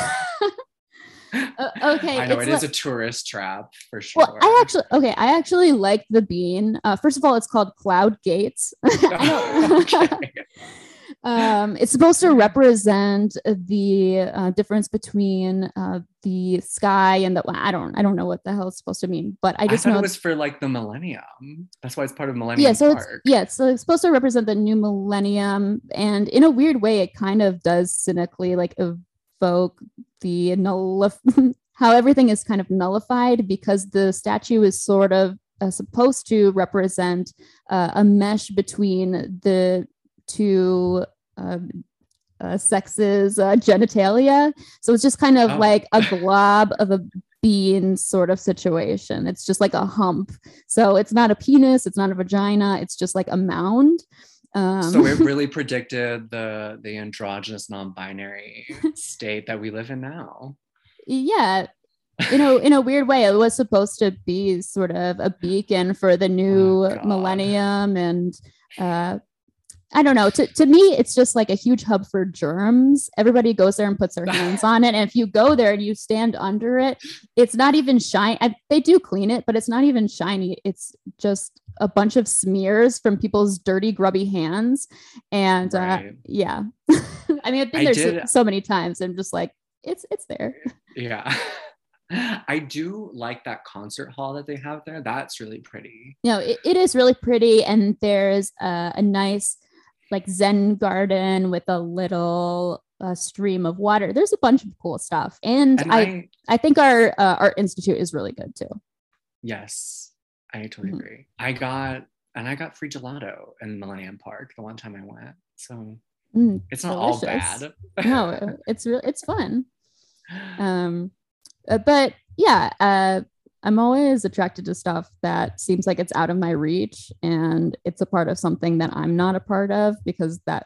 Uh, okay i know it like, is a tourist trap for sure well i actually okay i actually like the bean. Uh, first of all it's called cloud gates um, it's supposed to represent the uh, difference between uh, the sky and the. I don't. I don't know what the hell it's supposed to mean, but I just I know it was for like the millennium. That's why it's part of Millennium yeah, so Park. It's, yeah, so it's supposed to represent the new millennium, and in a weird way, it kind of does cynically like evoke the null how everything is kind of nullified because the statue is sort of uh, supposed to represent uh, a mesh between the to um, uh, sex's uh, genitalia. So it's just kind of oh. like a glob of a bean sort of situation. It's just like a hump. So it's not a penis, it's not a vagina, it's just like a mound. Um, so it really predicted the the androgynous non-binary state that we live in now. Yeah, you know, in a weird way, it was supposed to be sort of a beacon for the new oh, millennium and uh, I don't know. To, to me, it's just like a huge hub for germs. Everybody goes there and puts their hands on it. And if you go there and you stand under it, it's not even shiny. They do clean it, but it's not even shiny. It's just a bunch of smears from people's dirty, grubby hands. And uh, right. uh, yeah, I mean, I've been there so, so many times I'm just like, it's, it's there. Yeah. I do like that concert hall that they have there. That's really pretty. No, it, it is really pretty. And there's a, a nice like Zen garden with a little uh, stream of water. There's a bunch of cool stuff, and, and I, I, I think our uh, art institute is really good too. Yes, I totally mm-hmm. agree. I got and I got free gelato in Millennium Park the one time I went, so mm, it's not delicious. all bad. no, it's real. It's fun. Um, uh, but yeah, uh, I'm always attracted to stuff that seems like it's out of my reach and it's a part of something that I'm not a part of because that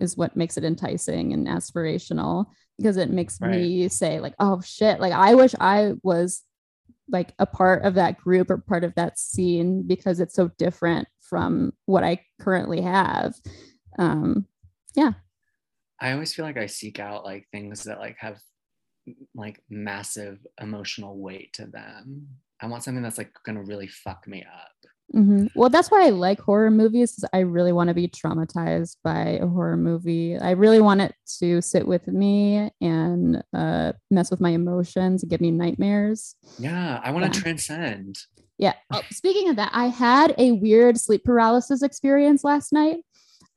is what makes it enticing and aspirational because it makes right. me say like oh shit like I wish I was like a part of that group or part of that scene because it's so different from what I currently have. Um yeah. I always feel like I seek out like things that like have like massive emotional weight to them. I want something that's like gonna really fuck me up. Mm-hmm. Well, that's why I like horror movies. I really want to be traumatized by a horror movie. I really want it to sit with me and uh, mess with my emotions and give me nightmares. Yeah, I want to yeah. transcend. Yeah. Oh, speaking of that, I had a weird sleep paralysis experience last night.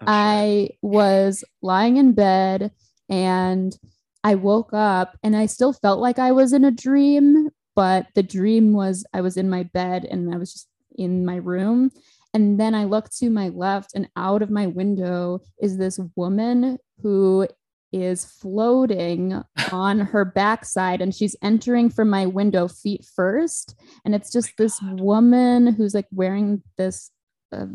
Oh, I was lying in bed and I woke up and I still felt like I was in a dream, but the dream was I was in my bed and I was just in my room. And then I looked to my left, and out of my window is this woman who is floating on her backside and she's entering from my window feet first. And it's just oh this God. woman who's like wearing this uh,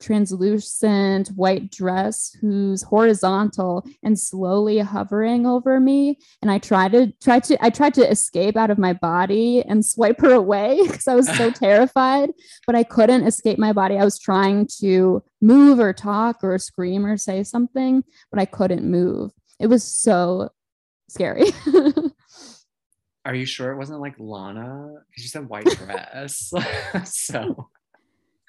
translucent white dress who's horizontal and slowly hovering over me and i tried to try to i tried to escape out of my body and swipe her away because i was so terrified but i couldn't escape my body i was trying to move or talk or scream or say something but i couldn't move it was so scary Are you sure it wasn't like Lana? Because you said white dress. so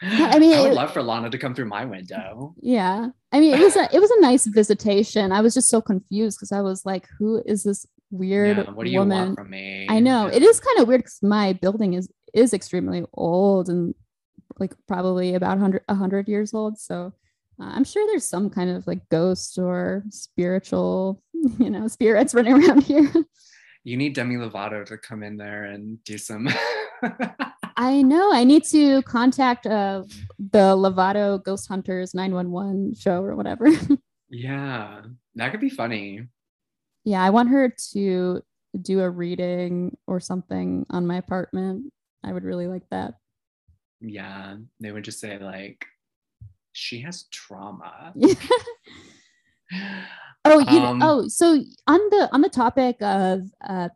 I mean, I would it- love for Lana to come through my window. Yeah. I mean, it was a it was a nice visitation. I was just so confused because I was like, who is this weird Yeah, what do you woman? want from me? I know. Yeah. It is kind of weird because my building is is extremely old and like probably about 100 100 years old. So uh, I'm sure there's some kind of like ghost or spiritual, you know, spirits running around here. You need Demi Lovato to come in there and do some. I know. I need to contact uh, the Lovato Ghost Hunters 911 show or whatever. yeah, that could be funny. Yeah, I want her to do a reading or something on my apartment. I would really like that. Yeah, they would just say like, she has trauma. oh, you Um, oh, so on the on the topic of uh,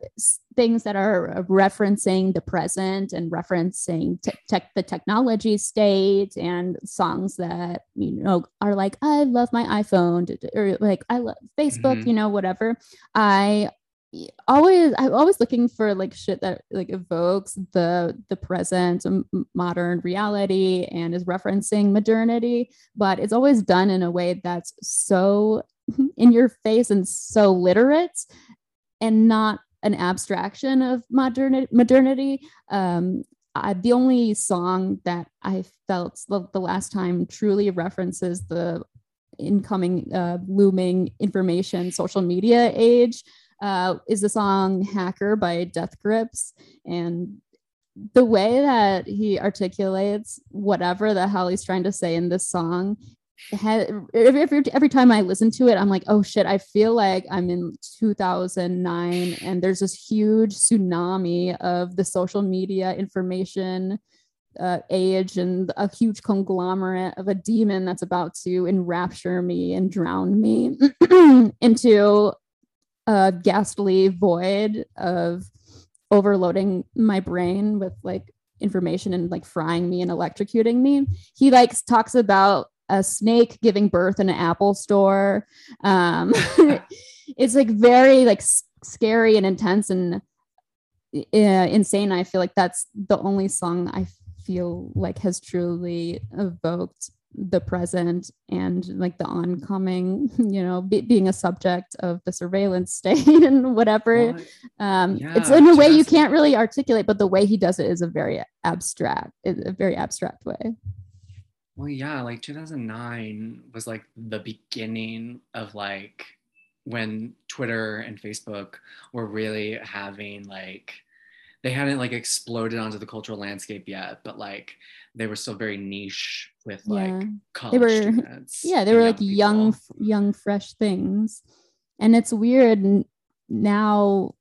things that are referencing the present and referencing te- tech the technology state and songs that you know are like I love my iPhone or like I love Facebook, Mhm. you know, whatever. I always i'm always looking for like shit that like evokes the the present modern reality and is referencing modernity but it's always done in a way that's so in your face and so literate and not an abstraction of modernity modernity. Um I, the only song that i felt the, the last time truly references the incoming uh, looming information social media age uh, is the song Hacker by Death Grips. And the way that he articulates whatever the hell he's trying to say in this song, every, every, time I listen to it, I'm like, oh shit, I feel like I'm in 2009 and there's this huge tsunami of the social media information uh, age and a huge conglomerate of a demon that's about to enrapture me and drown me into a ghastly void of overloading my brain with like information and like frying me and electrocuting me. He like talks about a snake giving birth in an Apple store. Um, it's like very like s- scary and intense and uh, insane. I feel like that's the only song I feel like has truly evoked the present and like the oncoming you know be, being a subject of the surveillance state and whatever. Well, um it's in a way you can't really articulate but the way he does it is a very abstract a very abstract way. Well, yeah, like 2009 was like the beginning of like when Twitter and Facebook were really having like they hadn't like exploded onto the cultural landscape yet, but like they were still very niche with like Yeah. college were- students. yeah they were like young people. f- young fresh things and it's weird now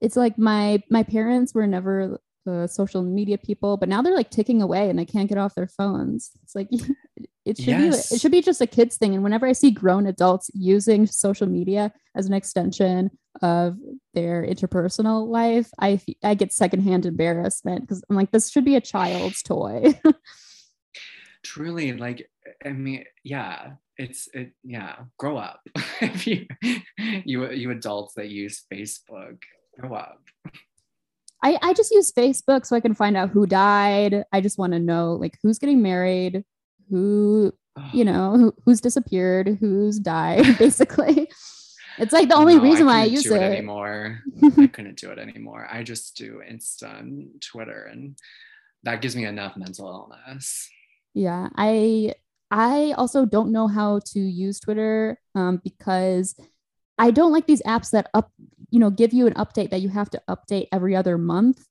it's like my my parents were never uh, social media people but now they're like ticking away and they can't get off their phones it's like it should Yes. be it should be just a kids thing and whenever i see grown adults using social media as an extension of their interpersonal life I I get secondhand embarrassment because i'm like this should be a child's toy truly like i mean yeah it's it yeah grow up if you you you adults that use facebook grow up I, I just use Facebook so I can find out who died. I just want to know like who's getting married, who, you know, who, who's disappeared, who's died, basically. It's like the only No, reason why I use do it. anymore i couldn't do it anymore i just do insta and twitter and that gives me enough mental illness yeah. I I also don't know how to use Twitter um, because I don't like these apps that up, you know, give you an update that you have to update every other month.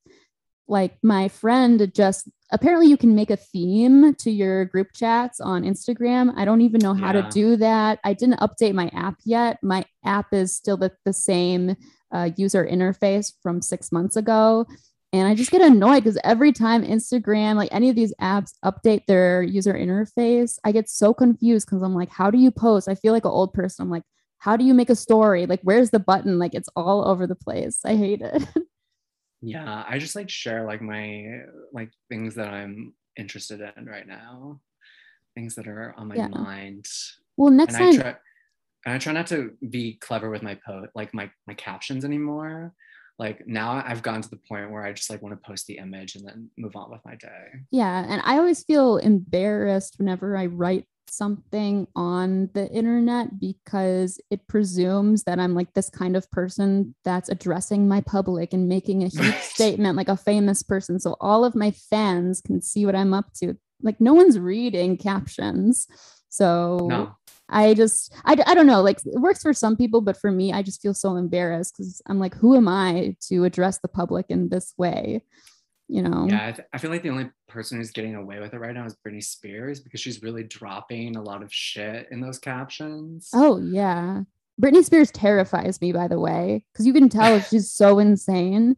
Like my friend just apparently you can make a theme to your group chats on Instagram. I don't even know how to do that. I didn't update my app yet. My app is still the, the same uh, user interface from six months ago. And I just get annoyed because every time Instagram, like any of these apps update their user interface, I get so confused because I'm like, how do you post? I feel like an old person. I'm like, how do you make a story? Like, where's the button? Like, it's all over the place. I hate it. yeah, I just like share like my like things that I'm interested in right now, things that are on my yeah. mind. Well, next and time. I try, and I try not to be clever with my post, like my my captions anymore. Like now, I've gotten to the point where I just like want to post the image and then move on with my day. Yeah, and I always feel embarrassed whenever I write something on the internet because it presumes that I'm like this kind of person that's addressing my public and making a huge statement like a famous person. So all of my fans can see what I'm up to. Like no one's reading captions. So no. I just, I, I don't know, like it works for some people, but for me, I just feel so embarrassed because I'm like, who am I to address the public in this way? you know? Yeah I, th- I, feel like the only person who's getting away with it right now is britney spears because she's really dropping a lot of shit in those captions. Oh yeah. Britney spears terrifies me by the way because you can tell she's so insane.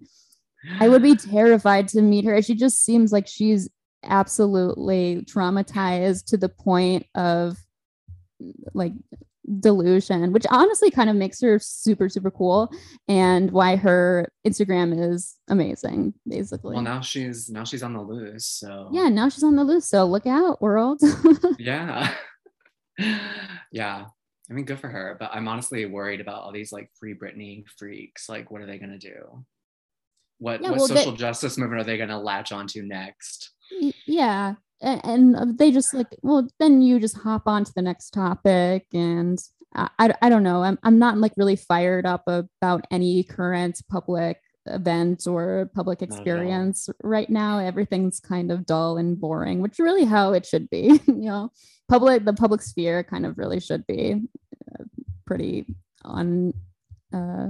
I would be terrified to meet her. She just seems like she's absolutely traumatized to the point of like delusion, which honestly kind of makes her super, super cool and why her Instagram is amazing, basically. Well, now she's now she's on the loose. So yeah, now she's on the loose. So look out, world. yeah. yeah. I mean, good for her, but I'm honestly worried about all these like free Britney freaks. Like, what are they gonna do? What yeah, what well, social they, justice movement are they gonna latch onto next? Yeah, and they just like well then you just hop on to the next topic and I, I, don't know. I'm, I'm not like really fired up about any current public event or public experience right now. Everything's kind of dull and boring which really how it should be you know? Public the public sphere kind of really should be uh, pretty un uh,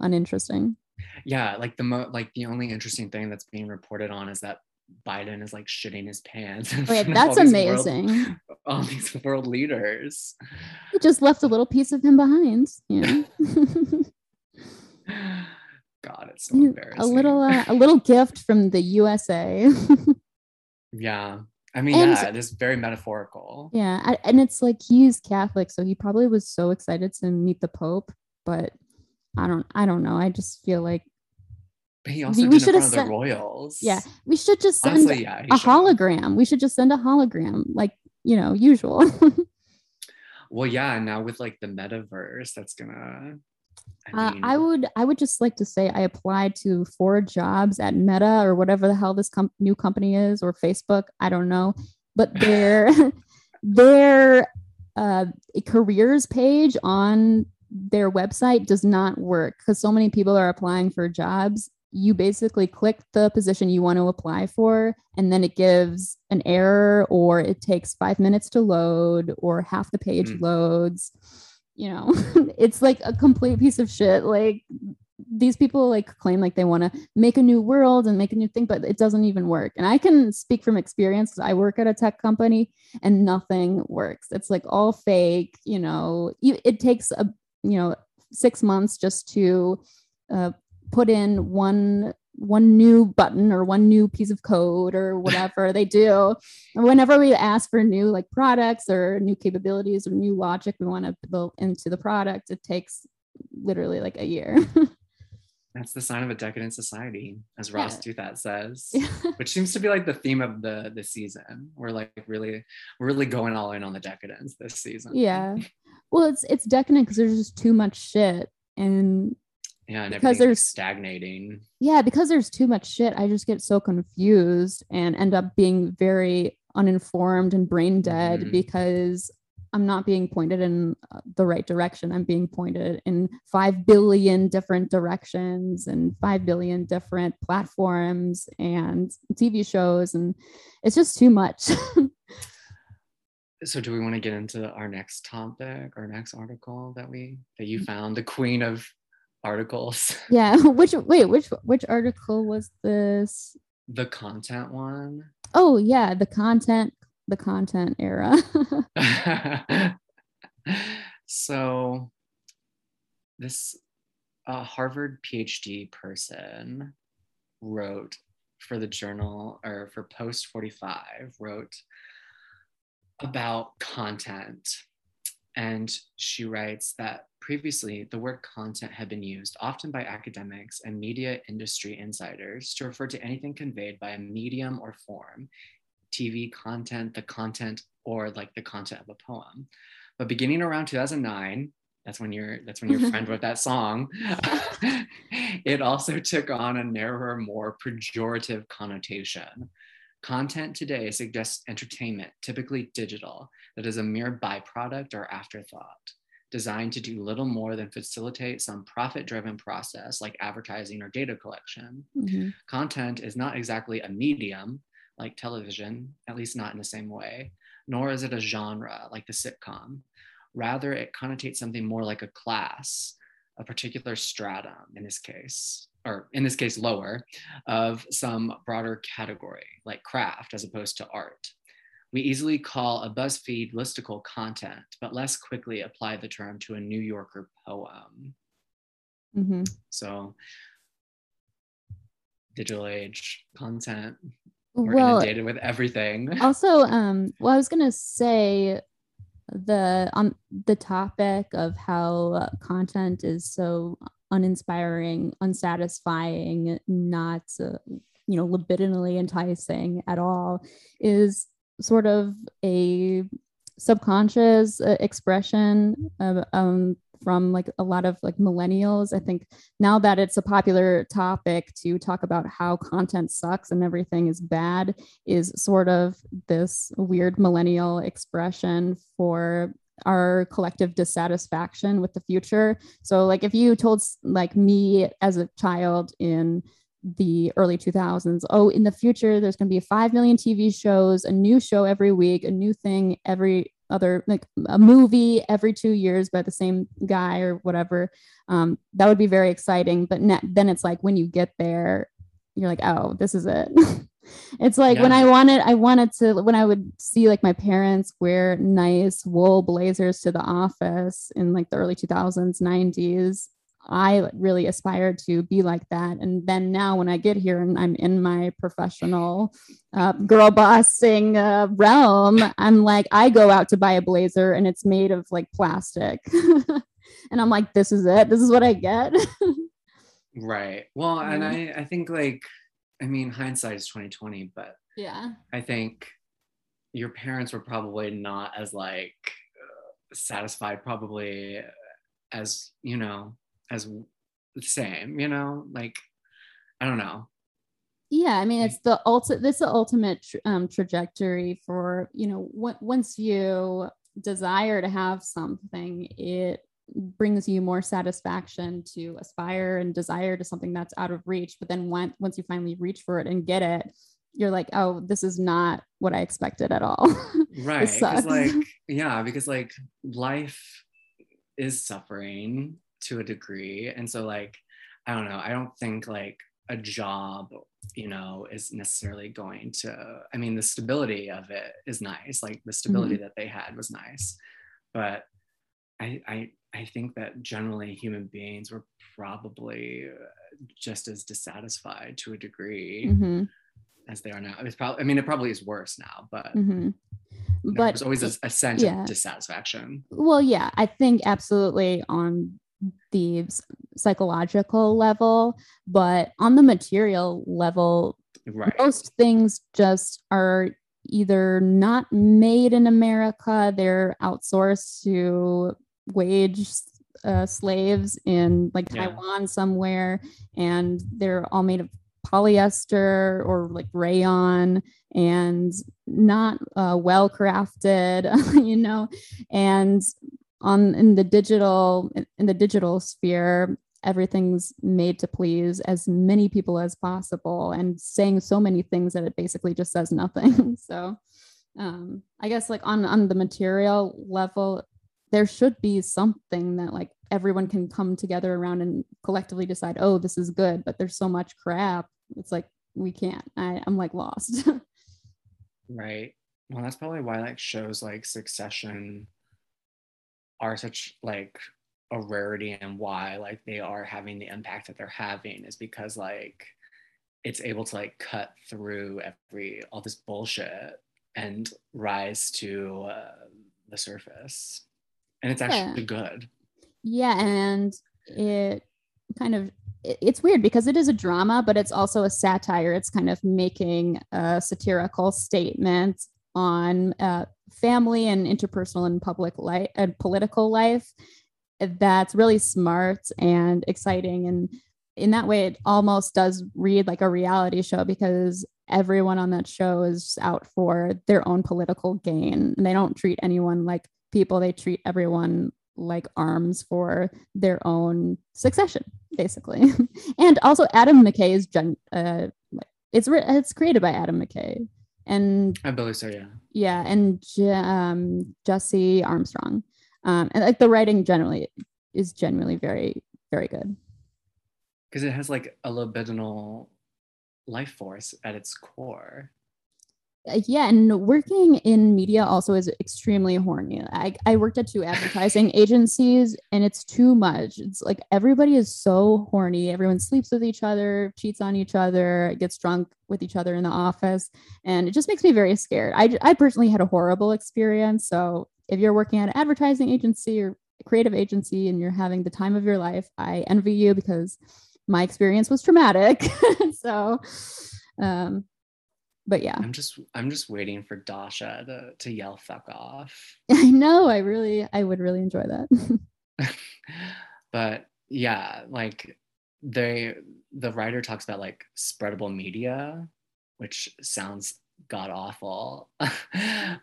uninteresting. Yeah like the mo like the only interesting thing that's being reported on is that Biden is like shitting his pants. Wait, that's amazing. World, all these world leaders. He just left a little piece of him behind. Yeah. God, it's so embarrassing. A little, uh, a little gift from the USA. yeah, I mean, and, yeah, it is very metaphorical. Yeah, I, and it's like he's Catholic, so he probably was so excited to meet the Pope. But I don't, I don't know. I just feel like but he also we, we should have sent the Royals. Yeah, we should just send Honestly, yeah, a hologram. We should just send a hologram, like you know, usual. well, yeah. Now with like the metaverse, that's gonna. I, mean, uh, I would I would just like to say I applied to four jobs at Meta or whatever the hell this com- new company is or Facebook. I don't know, but their their uh, careers page on their website does not work because so many people are applying for jobs you basically click the position you want to apply for, and then it gives an error, or it takes five minutes to load, or half the page mm. loads. You know, it's like a complete piece of shit. Like these people like claim like they want to make a new world and make a new thing, but it doesn't even work. And I can speak from experience because I work at a tech company and nothing works. It's like all fake. You know, it takes a you know six months just to uh, put in one one new button or one new piece of code or whatever they do. And whenever we ask for new like products or new capabilities or new logic we want to build into the product, it takes literally like a year. That's the sign of a decadent society, as Ross yeah. Douthat says, yeah. which seems to be like the theme of the the season. We're like really, we're really going all in on the decadence this season. Yeah, well, it's it's decadent because there's just too much shit, and yeah, and because there's stagnating. Yeah, because there's too much shit, I just get so confused and end up being very uninformed and brain dead mm-hmm. because I'm not being pointed in uh, the right direction. I'm being pointed in 5 billion different directions and 5 billion different platforms and TV shows. And it's just too much. so do we want to get into our next topic our next article that we that you mm. found the queen of articles. Yeah. Which wait, which which article was this? The content one. Oh yeah, the content, the content era. so this uh, Harvard PhD person wrote for the journal or for Post 45, wrote about content. And she writes that previously the word content had been used often by academics and media industry insiders to refer to anything conveyed by a medium or form, TV content, the content, or like the content of a poem. But beginning around 2009, that's when your that's when your mm-hmm. friend wrote that song it also took on a narrower more pejorative connotation content today suggests entertainment typically digital that is a mere byproduct or afterthought designed to do little more than facilitate some profit driven process like advertising or data collection mm-hmm. content is not exactly a medium like television at least not in the same way nor is it a genre like the sitcom Rather, it connotates something more like a class, a particular stratum in this case, or in this case, lower, of some broader category, like craft as opposed to art. We easily call a BuzzFeed listicle content, but less quickly apply the term to a New Yorker poem. Mm-hmm. So, digital age content, we're well, inundated with everything. Also, um, well, I was gonna say the on the topic of how content is so uninspiring, unsatisfying, not uh, you know libidinally enticing at all is sort of a subconscious uh, expression um, from like a lot of like millennials. I think now that it's a popular topic to talk about how content sucks and everything is bad is sort of this weird millennial expression for our collective dissatisfaction with the future. So like if you told like me as a child in the early 2000s oh in the future there's going to be 5 million tv shows a new show every week a new thing every other like a movie every two years by the same guy or whatever. Um, that would be very exciting but ne- then it's like when you get there you're like oh this is it. It's like yeah. when i wanted i wanted to when i would see like my parents wear nice wool blazers to the office in like the early 2000s 90s I really aspired to be like that. And then now, when I get here and I'm in my professional uh, girl bossing uh, realm, I'm like, I go out to buy a blazer and it's made of like plastic. and I'm like, this is it. This is what I get. right. Well, yeah. and I, I think like, I mean, hindsight is 2020, but yeah, I think your parents were probably not as like satisfied, probably as, you know, as the same, you know, like I don't know. Yeah, I mean, it's the ultimate. This is the ultimate um, trajectory for you know. W- once you desire to have something, it brings you more satisfaction to aspire and desire to something that's out of reach. But then when, once you finally reach for it and get it, you're like, oh, this is not what I expected at all. right. Like, yeah, because like life is suffering to a degree. And so like, I don't know, I don't think like a job, you know, is necessarily going to, I mean, the stability of it is nice. Like the stability mm-hmm. that they had was nice. But I, I, I think that generally human beings were probably just as dissatisfied to a degree mm-hmm. as they are now. It's probably, I mean, it probably is worse now, but mm-hmm. but there's always a, a sense yeah. of dissatisfaction. Well, yeah, I think absolutely on the psychological level, but on the material level, right. most things just are either not made in America, they're outsourced to wage uh, slaves in like yeah. Taiwan somewhere, and they're all made of polyester or like rayon and not uh, well crafted, you know, and on in the digital in the digital sphere everything's made to please as many people as possible and saying so many things that it basically just says nothing. So um i guess like on on the material level there should be something that like everyone can come together around and collectively decide oh this is good but there's so much crap it's like we can't. I, i'm like lost. Right. Well that's probably why like shows like succession are such like a rarity and why like they are having the impact that they're having is because like it's able to like cut through every all this bullshit and rise to uh, the surface. And it's actually yeah. good. Yeah and it kind of it's weird because it is a drama but it's also a satire. It's kind of making a satirical statement on uh, family and interpersonal and public life and political life that's really smart and exciting. And in that way it almost does read like a reality show because everyone on that show is out for their own political gain. And they don't treat anyone like people they treat everyone like arms for their own succession basically. And also adam mckay is gen uh, it's it's created by adam mckay and i believe so yeah. Yeah and um, jesse armstrong. Um, and like the writing generally is generally very very good. Because it has like a libidinal life force at its core. Uh, yeah, and working in media also is extremely horny. I, I worked at two advertising agencies and it's too much. It's like everybody is so horny. Everyone sleeps with each other, cheats on each other, gets drunk with each other in the office. And it just makes me very scared. I, I personally had a horrible experience. So if you're working at an advertising agency or creative agency and you're having the time of your life, I envy you because my experience was traumatic. so, um, but yeah, I'm just I'm just waiting for Dasha to to yell "fuck off." I know. I really I would really enjoy that. but yeah, like they the writer talks about like spreadable media, which sounds god awful. but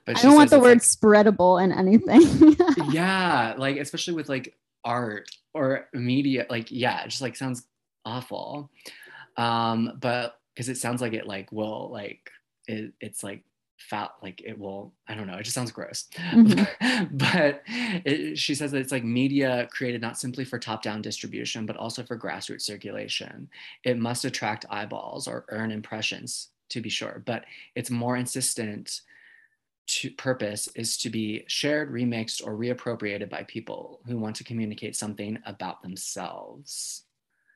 I don't want the word like, spreadable in anything. yeah, like especially with like art or media, like yeah, it just like sounds awful. Um, but because it sounds like it like will like it, it's like fat like it will i don't know it just sounds gross mm-hmm. but it, she says that it's like media created not simply for top down distribution but also for grassroots circulation it must attract eyeballs or earn impressions to be sure but its more insistent to purpose is to be shared remixed or reappropriated by people who want to communicate something about themselves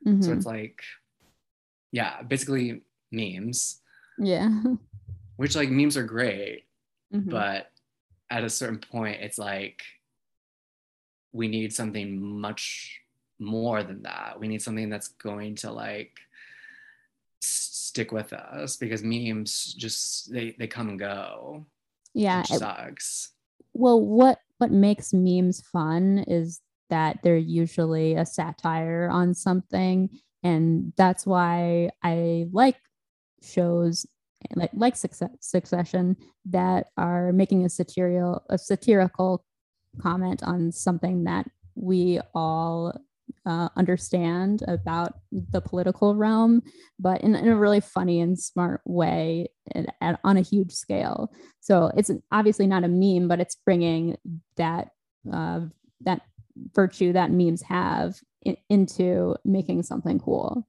Mm-hmm. So it's like, yeah, basically memes. Yeah. Which like memes are great, mm-hmm. but at a certain point, it's like we need something much more than that. We need something that's going to like stick with us because memes just they they come and go. Yeah, it sucks. Well, what what makes memes fun is that they're usually a satire on something and that's why i like shows like like succession that are making a satirical a satirical comment on something that we all uh, understand about the political realm, but in, in a really funny and smart way and, and on a huge scale. So it's obviously not a meme, but it's bringing that uh, that virtue that memes have in, into making something cool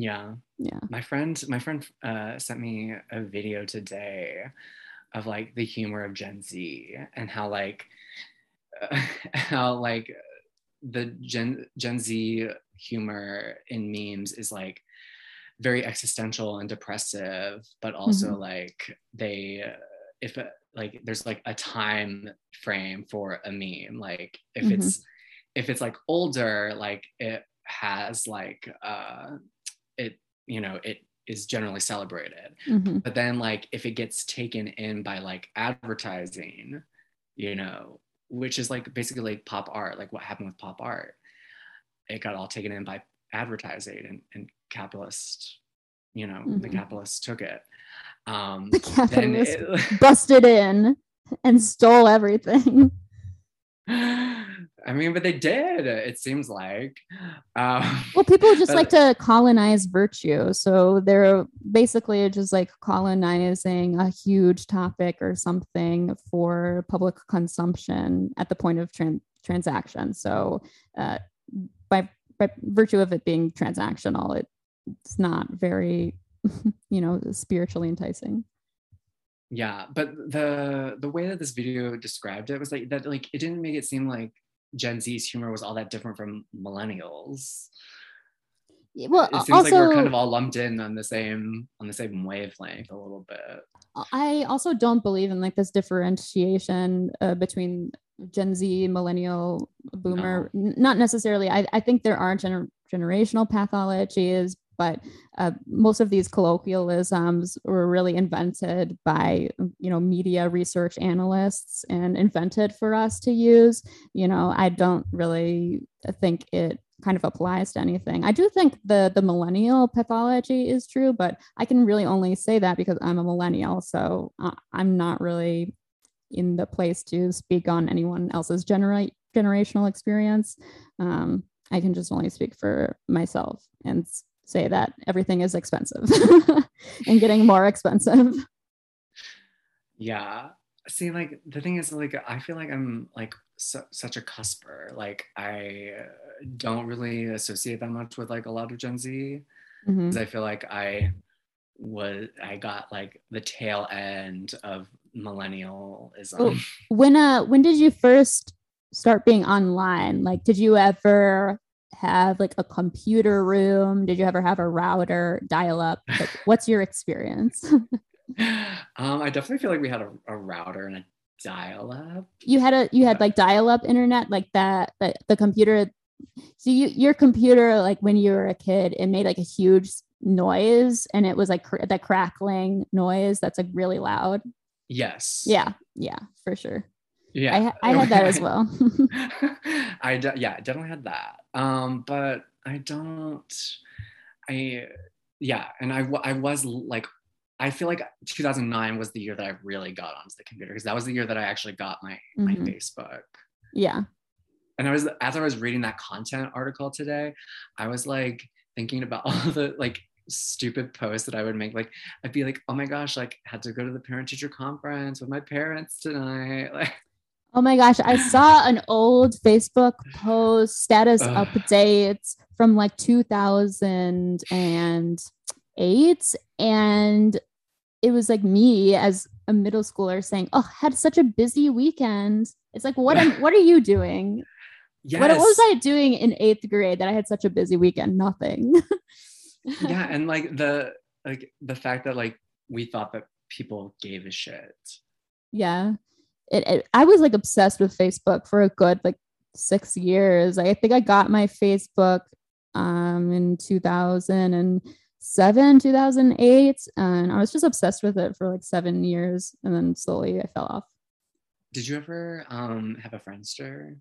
yeah yeah my friend my friend uh, sent me a video today of like the humor of gen z and how like uh, how like the gen gen z humor in memes is like very existential and depressive but also mm-hmm. like they if like there's like a time frame for a meme like if mm-hmm. it's if it's like older like it has like uh it you know it is generally celebrated mm-hmm. but then like if it gets taken in by like advertising you know which is like basically like pop art like what happened with pop art it got all taken in by advertising and, and capitalist you know mm-hmm. the capitalists took it um, the capitalist it, busted in and stole everything. I mean, but they did. It seems like. Um, well, people just but, like to colonize virtue, so they're basically just like colonizing a huge topic or something for public consumption at the point of tran- transaction. So, uh, by by virtue of it being transactional, it, it's not very you know, spiritually enticing. Yeah, but the the way that this video described it was like that like it didn't make it seem like Gen Z's humor was all that different from millennials. Yeah, well it seems also like we're kind of all lumped in on the same on the same wavelength a little bit. I also don't believe in like this differentiation uh, between Gen Z, millennial, boomer. N- not necessarily. I, I think there are gener- generational pathologies, but uh, most of these colloquialisms were really invented by you know media research analysts and invented for us to use. You know, I don't really think it kind of applies to anything. I do think the the millennial pathology is true, but I can really only say that because I'm a millennial, so I'm not really in the place to speak on anyone else's genera- generational experience. Um, I can just only speak for myself and say that everything is expensive and getting more expensive. Yeah. See, like the thing is, like I feel like I'm like su- such a cusper. Like I don't really associate that much with like a lot of Gen Z Mhm. because I feel like I was I got like the tail end of millennialism. Oh. When uh when did you first start being online? Like did you ever have like a computer room? Did you ever have a router, dial up? Like, what's your experience? um, I definitely feel like we had a, a router and a dial-up. you had a you had like dial up internet like that but the computer so you your computer like when you were a kid it made like a huge noise and it was like cr- that crackling noise that's like really loud Yes. yeah yeah for sure Yeah. I, I had that as well I de- yeah, I definitely had that. Um, but I don't. I yeah, and I I was like, I feel like 2009 was the year that I really got onto the computer because that was the year that I actually got my my Mhm. Facebook. yeah And I was as I was reading that content article today, I was like thinking about all the like stupid posts that I would make. Like I'd be like, oh my gosh, like had to go to the parent teacher conference with my parents tonight. Like oh my gosh i saw an old facebook post status Ugh. updates from like 2008 and it was like me as a middle schooler saying oh had such a busy weekend. It's like what am what are you doing? Yes. what was i doing in eighth grade that i had such a busy weekend? Nothing. Yeah and like the like the fact that like we thought that people gave a shit. Yeah it, it i was like obsessed with facebook for a good like six years. I think i got my facebook um in 2007 2008 and i was just obsessed with it for like seven years and then slowly i fell off. Did you ever um have a friendster?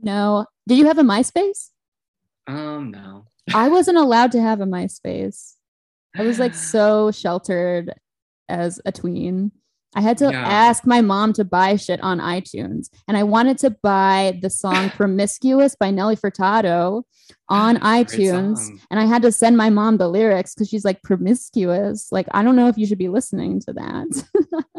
No. Did you have a myspace? Um no. I wasn't allowed to have a myspace. I was like so sheltered as a tween I had to Yeah. ask my mom to buy shit on iTunes. And I wanted to buy the song Promiscuous by Nelly Furtado on iTunes. And I had to send my mom the lyrics because she's like, promiscuous. Like, I don't know if you should be listening to that.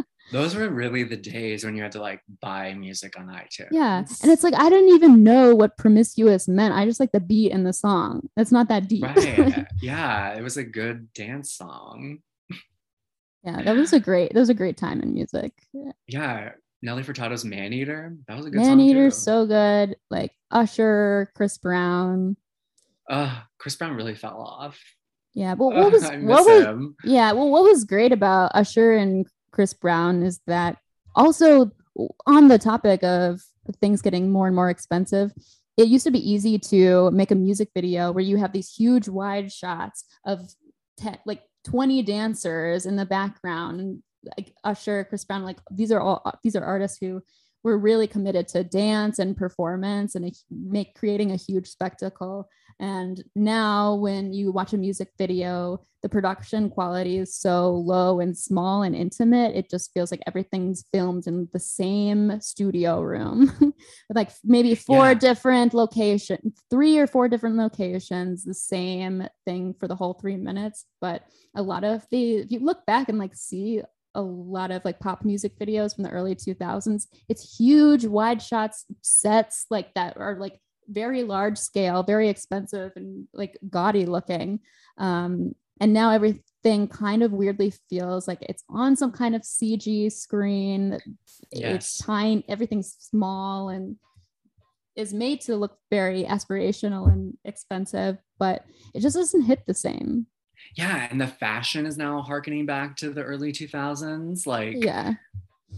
those were really the days when you had to like buy music on itunes yeah. And it's like, I didn't even know what promiscuous meant. I just like the beat in the song. It's not that deep. right yeah it was a good dance song yeah. That was a great, that was a great time in music. yeah nelly furtado's man eater that was a good Man song Eater, so good. Like Usher, Chris Brown. uh chris brown really fell off Yeah. But what was, miss what was, him. Yeah, well, what was great about Usher and Chris Brown is that also on the topic of things getting more and more expensive, it used to be easy to make a music video where you have these huge wide shots of te- like 20 dancers in the background and like Usher, Chris Brown, like these are all these are artists who were really committed to dance and performance and make creating a huge spectacle. And now, when you watch a music video, the production quality is so low and small and intimate. It just feels like everything's filmed in the same studio room, like maybe four Yeah. different locations, three or four different locations, the same thing for the whole three minutes. But a lot of the, if you look back and like see a lot of like pop music videos from the early 2000s, it's huge wide shots sets like that are like very large scale, very expensive and like gaudy looking. Um, and now everything kind of weirdly feels like it's on some kind of CG screen. It's tiny, everything's small and is made to look very aspirational and expensive, but it just doesn't hit the same. Yeah, and the fashion is now harkening back to the early 2000s. Like, Yeah.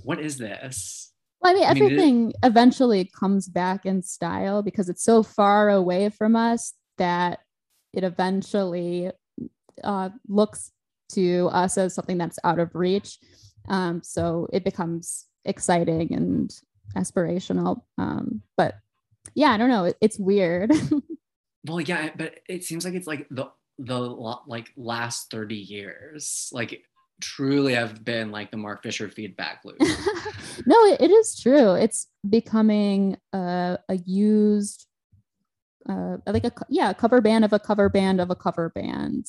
what is this? Well, I mean, I mean, it- everything eventually comes back in style because it's so far away from us that it eventually uh, looks to us as something that's out of reach. Um, so it becomes exciting and aspirational. Um, but yeah, I don't know. It, it's weird. Well, yeah, but it seems like it's like the the like last 30 years, like truly have been like the Mark Fisher feedback loop. no, it, it is true. It's becoming a, a used, uh, like a yeah, a cover band of a cover band of a cover band.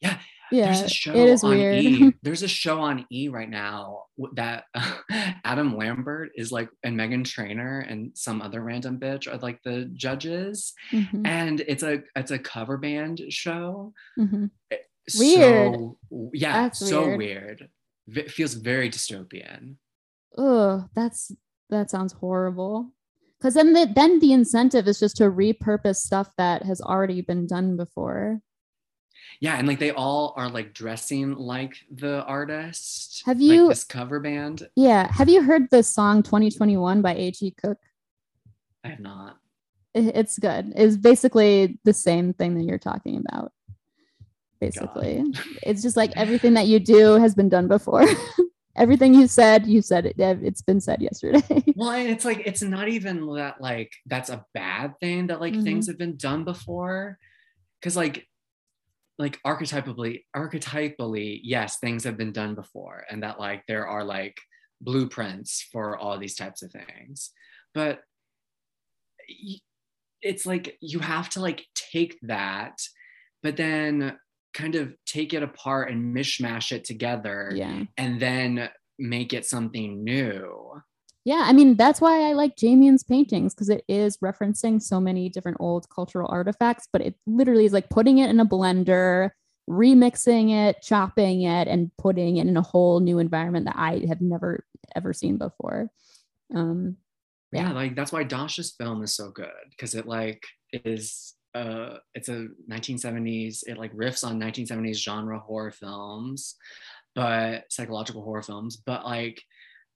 Yeah, yeah, There's a show it is on weird. E. There's a show on E right now that Adam Lambert is like, and Meghan Trainor and some other random bitch are like the judges, Mhm, and it's a it's a cover band show. mhm. Weird. So, yeah, That's so weird. weird. V- feels very dystopian. Ugh, that's that sounds horrible. Because then the then the incentive is just to repurpose stuff that has already been done before. Yeah, and like they all are like dressing like the artist. Have like you- this cover band? Yeah, have you heard the song 2021 by A.G. Cook? I have not. It's good. It's basically the same thing that you're talking about. Basically, it's just like everything that you do has been done before. everything you said, you said it. It's been said yesterday. Well, and it's like it's not even that like that's a bad thing that like Mhm. things have been done before. Cause like like archetypally, archetypally, yes, things have been done before, and that like there are like blueprints for all these types of things. But it's like you have to like take that, but then kind of take it apart and mishmash it together yeah. and then make it something new. Yeah, I mean that's why I like Jamian's paintings because it is referencing so many different old cultural artifacts, but it literally is like putting it in a blender, remixing it, chopping it, and putting it in a whole new environment that I have never ever seen before. Um, yeah. Yeah. like that's why Dasha's film is so good because it like is uh it's a 1970s it like riffs on 1970s genre horror films but psychological horror films but like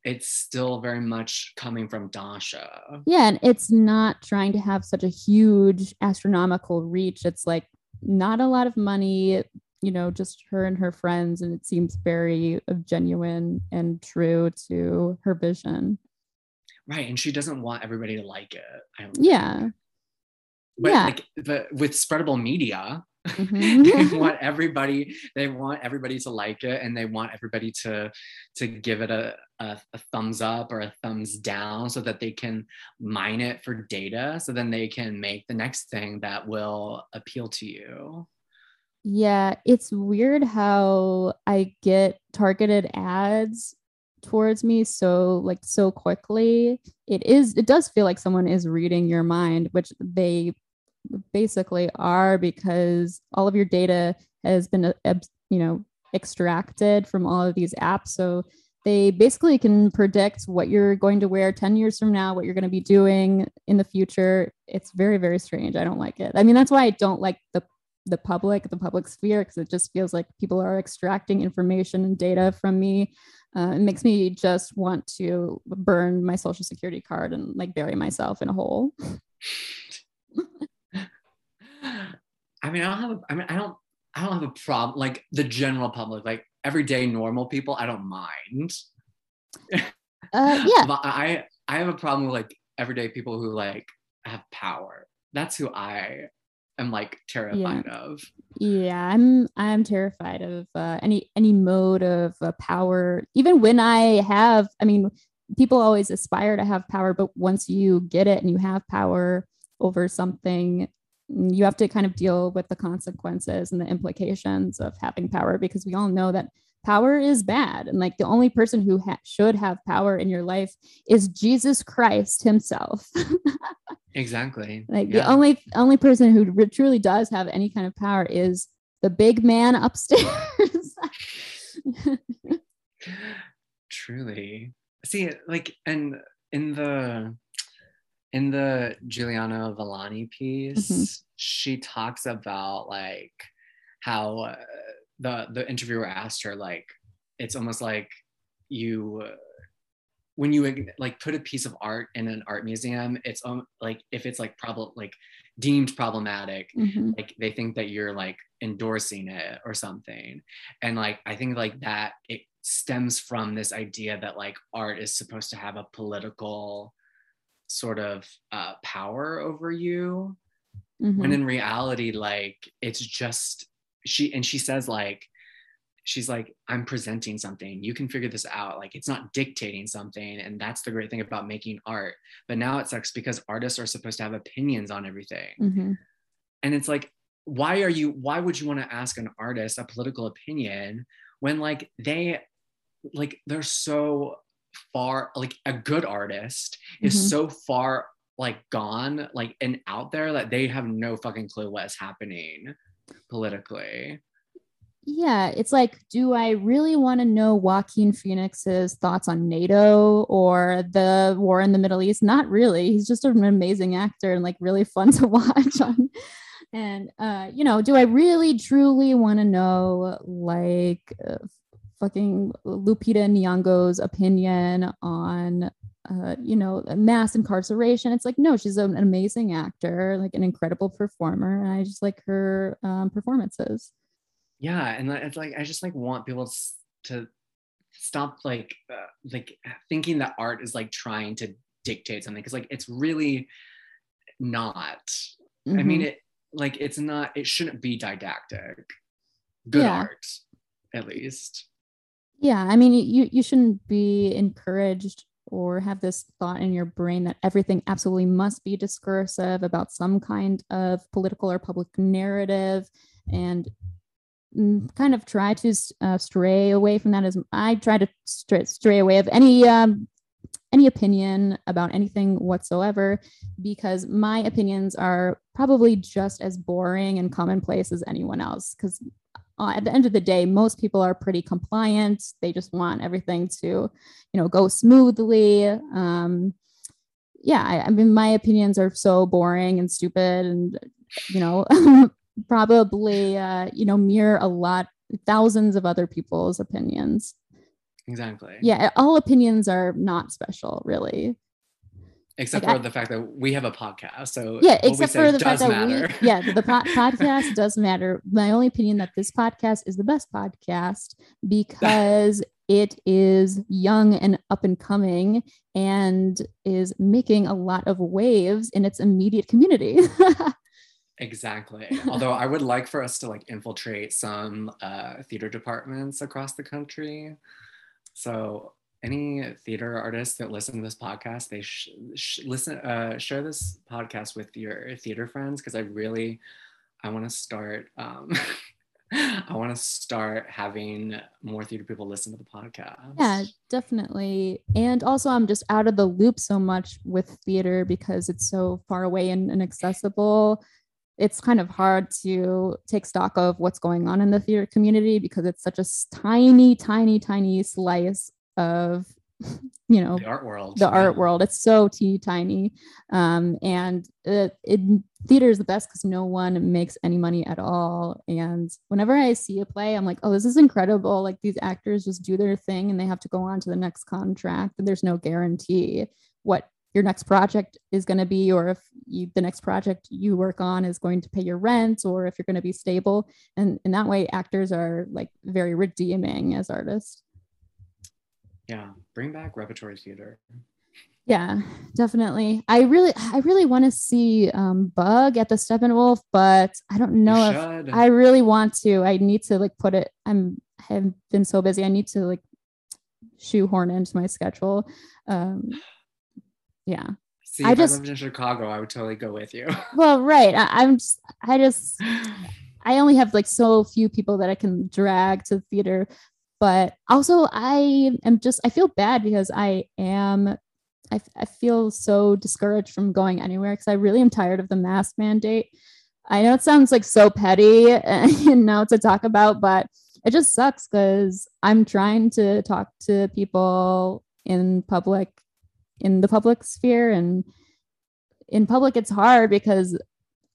it's still very much coming from Dasha yeah, and it's not trying to have such a huge astronomical reach. It's like not a lot of money, you know, just her and her friends, and it seems very uh, genuine and true to her vision. right and she doesn't want everybody to like it I don't Yeah. But yeah. like but with spreadable media Mhm. they want everybody they want everybody to like it and they want everybody to to give it a, a, a thumbs up or a thumbs down so that they can mine it for data so then they can make the next thing that will appeal to you Yeah, it's weird how I get targeted ads towards me so like so quickly. It is it does feel like someone is reading your mind, which they basically are because all of your data has been uh, you know extracted from all of these apps. So they basically can predict what you're going to wear 10 years from now what you're going to be doing in the future. It's very very strange. I don't like it. I mean that's why i don't like the the public the public sphere because it just feels like people are extracting information and data from me uh, it makes me just want to burn my social security card and like bury myself in a hole. I mean i don't have a, i mean i don't i don't have a problem like the general public like everyday normal people i don't mind. Uh, yeah. But I I have a problem with like everyday people who like have power. That's who I am like terrified of. Yeah, I'm I'm terrified of uh, any any mode of uh, power. Even when I have, I mean, people always aspire to have power, but once you get it and you have power over something, you have to kind of deal with the consequences and the implications of having power because we all know that power is bad and like the only person who ha- should have power in your life is Jesus Christ himself. Exactly. Like the only only person who truly does have any kind of power is the big man upstairs. Truly. See, like, and in the in the Juliano-Villani piece, mm-hmm. she talks about like how uh, the the interviewer asked her like it's almost like you when you like put a piece of art in an art museum it's um, like if it's like problem like deemed problematic mm-hmm. like they think that you're like endorsing it or something and like i think like that it stems from this idea that like art is supposed to have a political sort of uh, power over you mm-hmm. when in reality like it's just she and she says like she's like i'm presenting something. You can figure this out. Like it's not dictating something. And that's the great thing about making art. But now it sucks because artists are supposed to have opinions on everything. Mm-hmm. and it's like why are you why would you want to ask an artist a political opinion when like they like they're so far like a good artist is mm-hmm. so far like gone like and out there that they have no fucking clue what's happening politically yeah, it's like, do I really want to know Joaquin Phoenix's thoughts on NATO or the war in the Middle East? Not really. He's just an amazing actor and like really fun to watch on. And uh, you know, do I really truly want to know like uh, fucking Lupita Nyong'o's opinion on uh, you know, mass incarceration. It's like, no, she's an amazing actor, like an incredible performer. And I just like her um, performances yeah and it's like i just like want people to stop like uh, like thinking that art is like trying to dictate something because like it's really not mm-hmm. i mean it like it's not it shouldn't be didactic good yeah. art at least yeah i mean you you shouldn't be encouraged or have this thought in your brain that everything absolutely must be discursive about some kind of political or public narrative and kind of try to uh, stray away from that as I try to stray, stray away of any um, any opinion about anything whatsoever because my opinions are probably just as boring and commonplace as anyone else because uh, at the end of the day most people are pretty compliant. They just want everything to you know go smoothly. Um, yeah I, I mean my opinions are so boring and stupid and you know probably uh, you know mirror a lot thousands of other people's opinions. Exactly. Yeah all opinions are not special really except like for I, the fact that we have a podcast so yeah except for the fact that matter. we yeah the po- podcast does matter my only opinion that this podcast is the best podcast because it is young and up and coming and is making a lot of waves in its immediate community Exactly. Although I would like for us to like infiltrate some uh, theater departments across the country. So any theater artists that listen to this podcast, they sh- sh- listen, uh, share this podcast with your theater friends because I really, I want to start. Um, I want to start having more theater people listen to the podcast. Yeah, definitely. And also, I'm just out of the loop so much with theater because it's so far away and inaccessible it's kind of hard to take stock of what's going on in the theater community because it's such a tiny, tiny, tiny slice of you know the art world the yeah. art world. It's so teeny tiny. Um, and it, it theater is the best because no one makes any money at all. And whenever i see a play i'm like oh this is incredible. Like these actors just do their thing and they have to go on to the next contract and there's no guarantee what your next project is going to be or if you, the next project you work on is going to pay your rent or if you're going to be stable. And in that way actors are like very redeeming as artists yeah bring back repertory theater yeah definitely i really i really want to see um, bug at the steppenwolf but i don't know if i really want to i need to like put it i'm I have been so busy i need to like shoehorn into my schedule um yeah. See, I if just, I lived in Chicago, I would totally go with you. well, right. I, am just, I just, I only have like so few people that I can drag to the theater. But also, I am just, I feel bad because I am, I, I feel so discouraged from going anywhere because I really am tired of the mask mandate. I know it sounds like so petty, you know, to talk about, but it just sucks because I'm trying to talk to people in public in the public sphere and in public it's hard because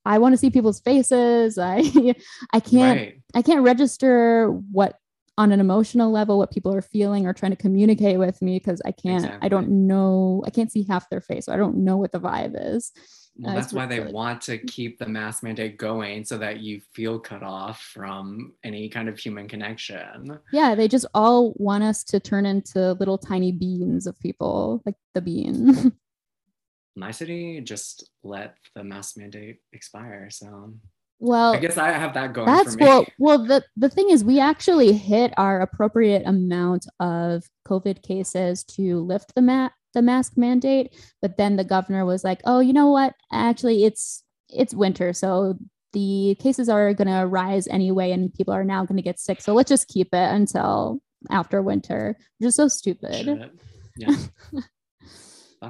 I want to see people's faces. I I can't right. I can't register what on an emotional level what people are feeling or trying to communicate with me because I can't I don't know I can't see half their face. So I don't know what the vibe is. Well, Uh, that's why they really- want to keep the mask mandate going so that you feel cut off from any kind of human connection. Yeah, they just all want us to turn into little tiny beans of people, like the bean. My city just let the mask mandate expire. So well, I guess I have that going That's for me. well. Well, the the thing is, we actually hit our appropriate amount of COVID cases to lift the mat the mask mandate, but then the governor was like, "Oh, you know what? Actually, it's it's winter, so the cases are going to rise anyway, and people are now going to get sick. So let's just keep it until after winter." Which is so stupid. Shit. Yeah.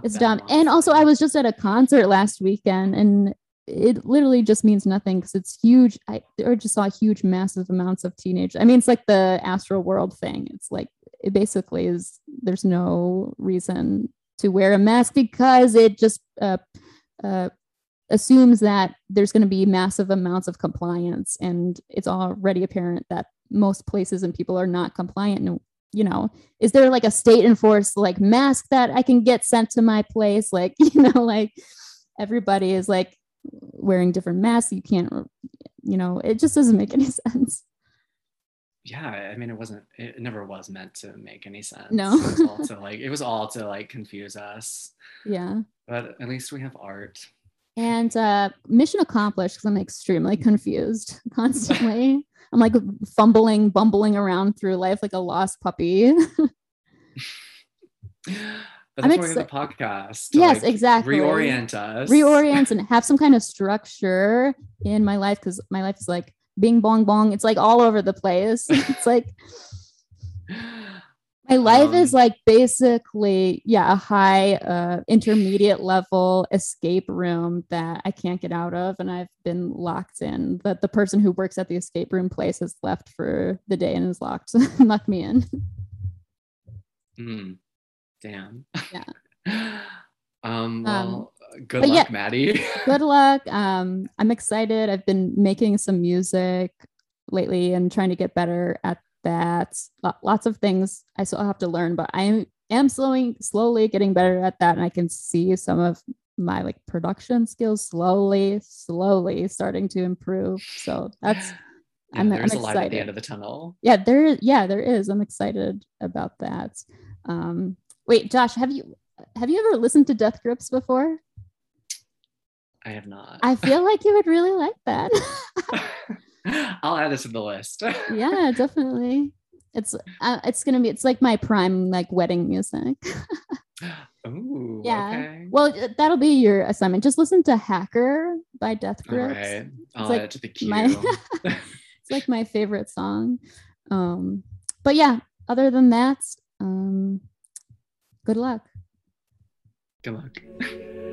It's dumb. And also, I was just at a concert last weekend, and it literally just means nothing because it's huge. I or just saw huge, massive amounts of teenage. I mean, it's like the Astroworld thing. It's like it basically is. There's no reason to wear a mask because it just uh, uh, assumes that there's going to be massive amounts of compliance, and it's already apparent that most places and people are not compliant. And you know, is there like a state enforced like mask that I can get sent to my place? Like, you know, like everybody is like wearing different masks. You can't, you know, it just doesn't make any sense. yeah i mean it wasn't it never was meant to make any sense No. it was all to like it was all to like confuse us Yeah. but at least we have art And uh mission accomplished because I'm extremely confused constantly. I'm like fumbling, bumbling around through life like a lost puppy. But I'm that's why we have the podcast to, Yes, like, exactly. reorient us Reorient and have some kind of structure in my life because my life is like bing bong bong. It's like all over the place. It's like My life is Um, like basically, yeah, a high uh intermediate level escape room that I can't get out of and I've been locked in. But the person who works at the escape room place has left for the day and is locked locked me in. mm, damn Yeah. um well good luck yeah. maddie Good luck. Um I'm excited. I've been making some music lately and trying to get better at that. Lots of things I still have to learn, but I am slowing slowly getting better at that and I can see some of my like production skills slowly slowly starting to improve. So that's yeah, I'm- there's I'm a light at the excited. end of the tunnel yeah, there yeah, there is. I'm excited about that. Um wait, Josh, have you have you ever listened to Death Grips before? i have not I feel like you would really like that. i'll add this to the list yeah, definitely. It's uh, it's gonna be it's like my prime like wedding music. Ooh, Yeah. okay Well, uh, that'll be your assignment. Just listen to "Hacker" by Death all Grips. right i'll like add it to the queue my- It's like my favorite song. Um, but yeah, other than that, um, good luck. good luck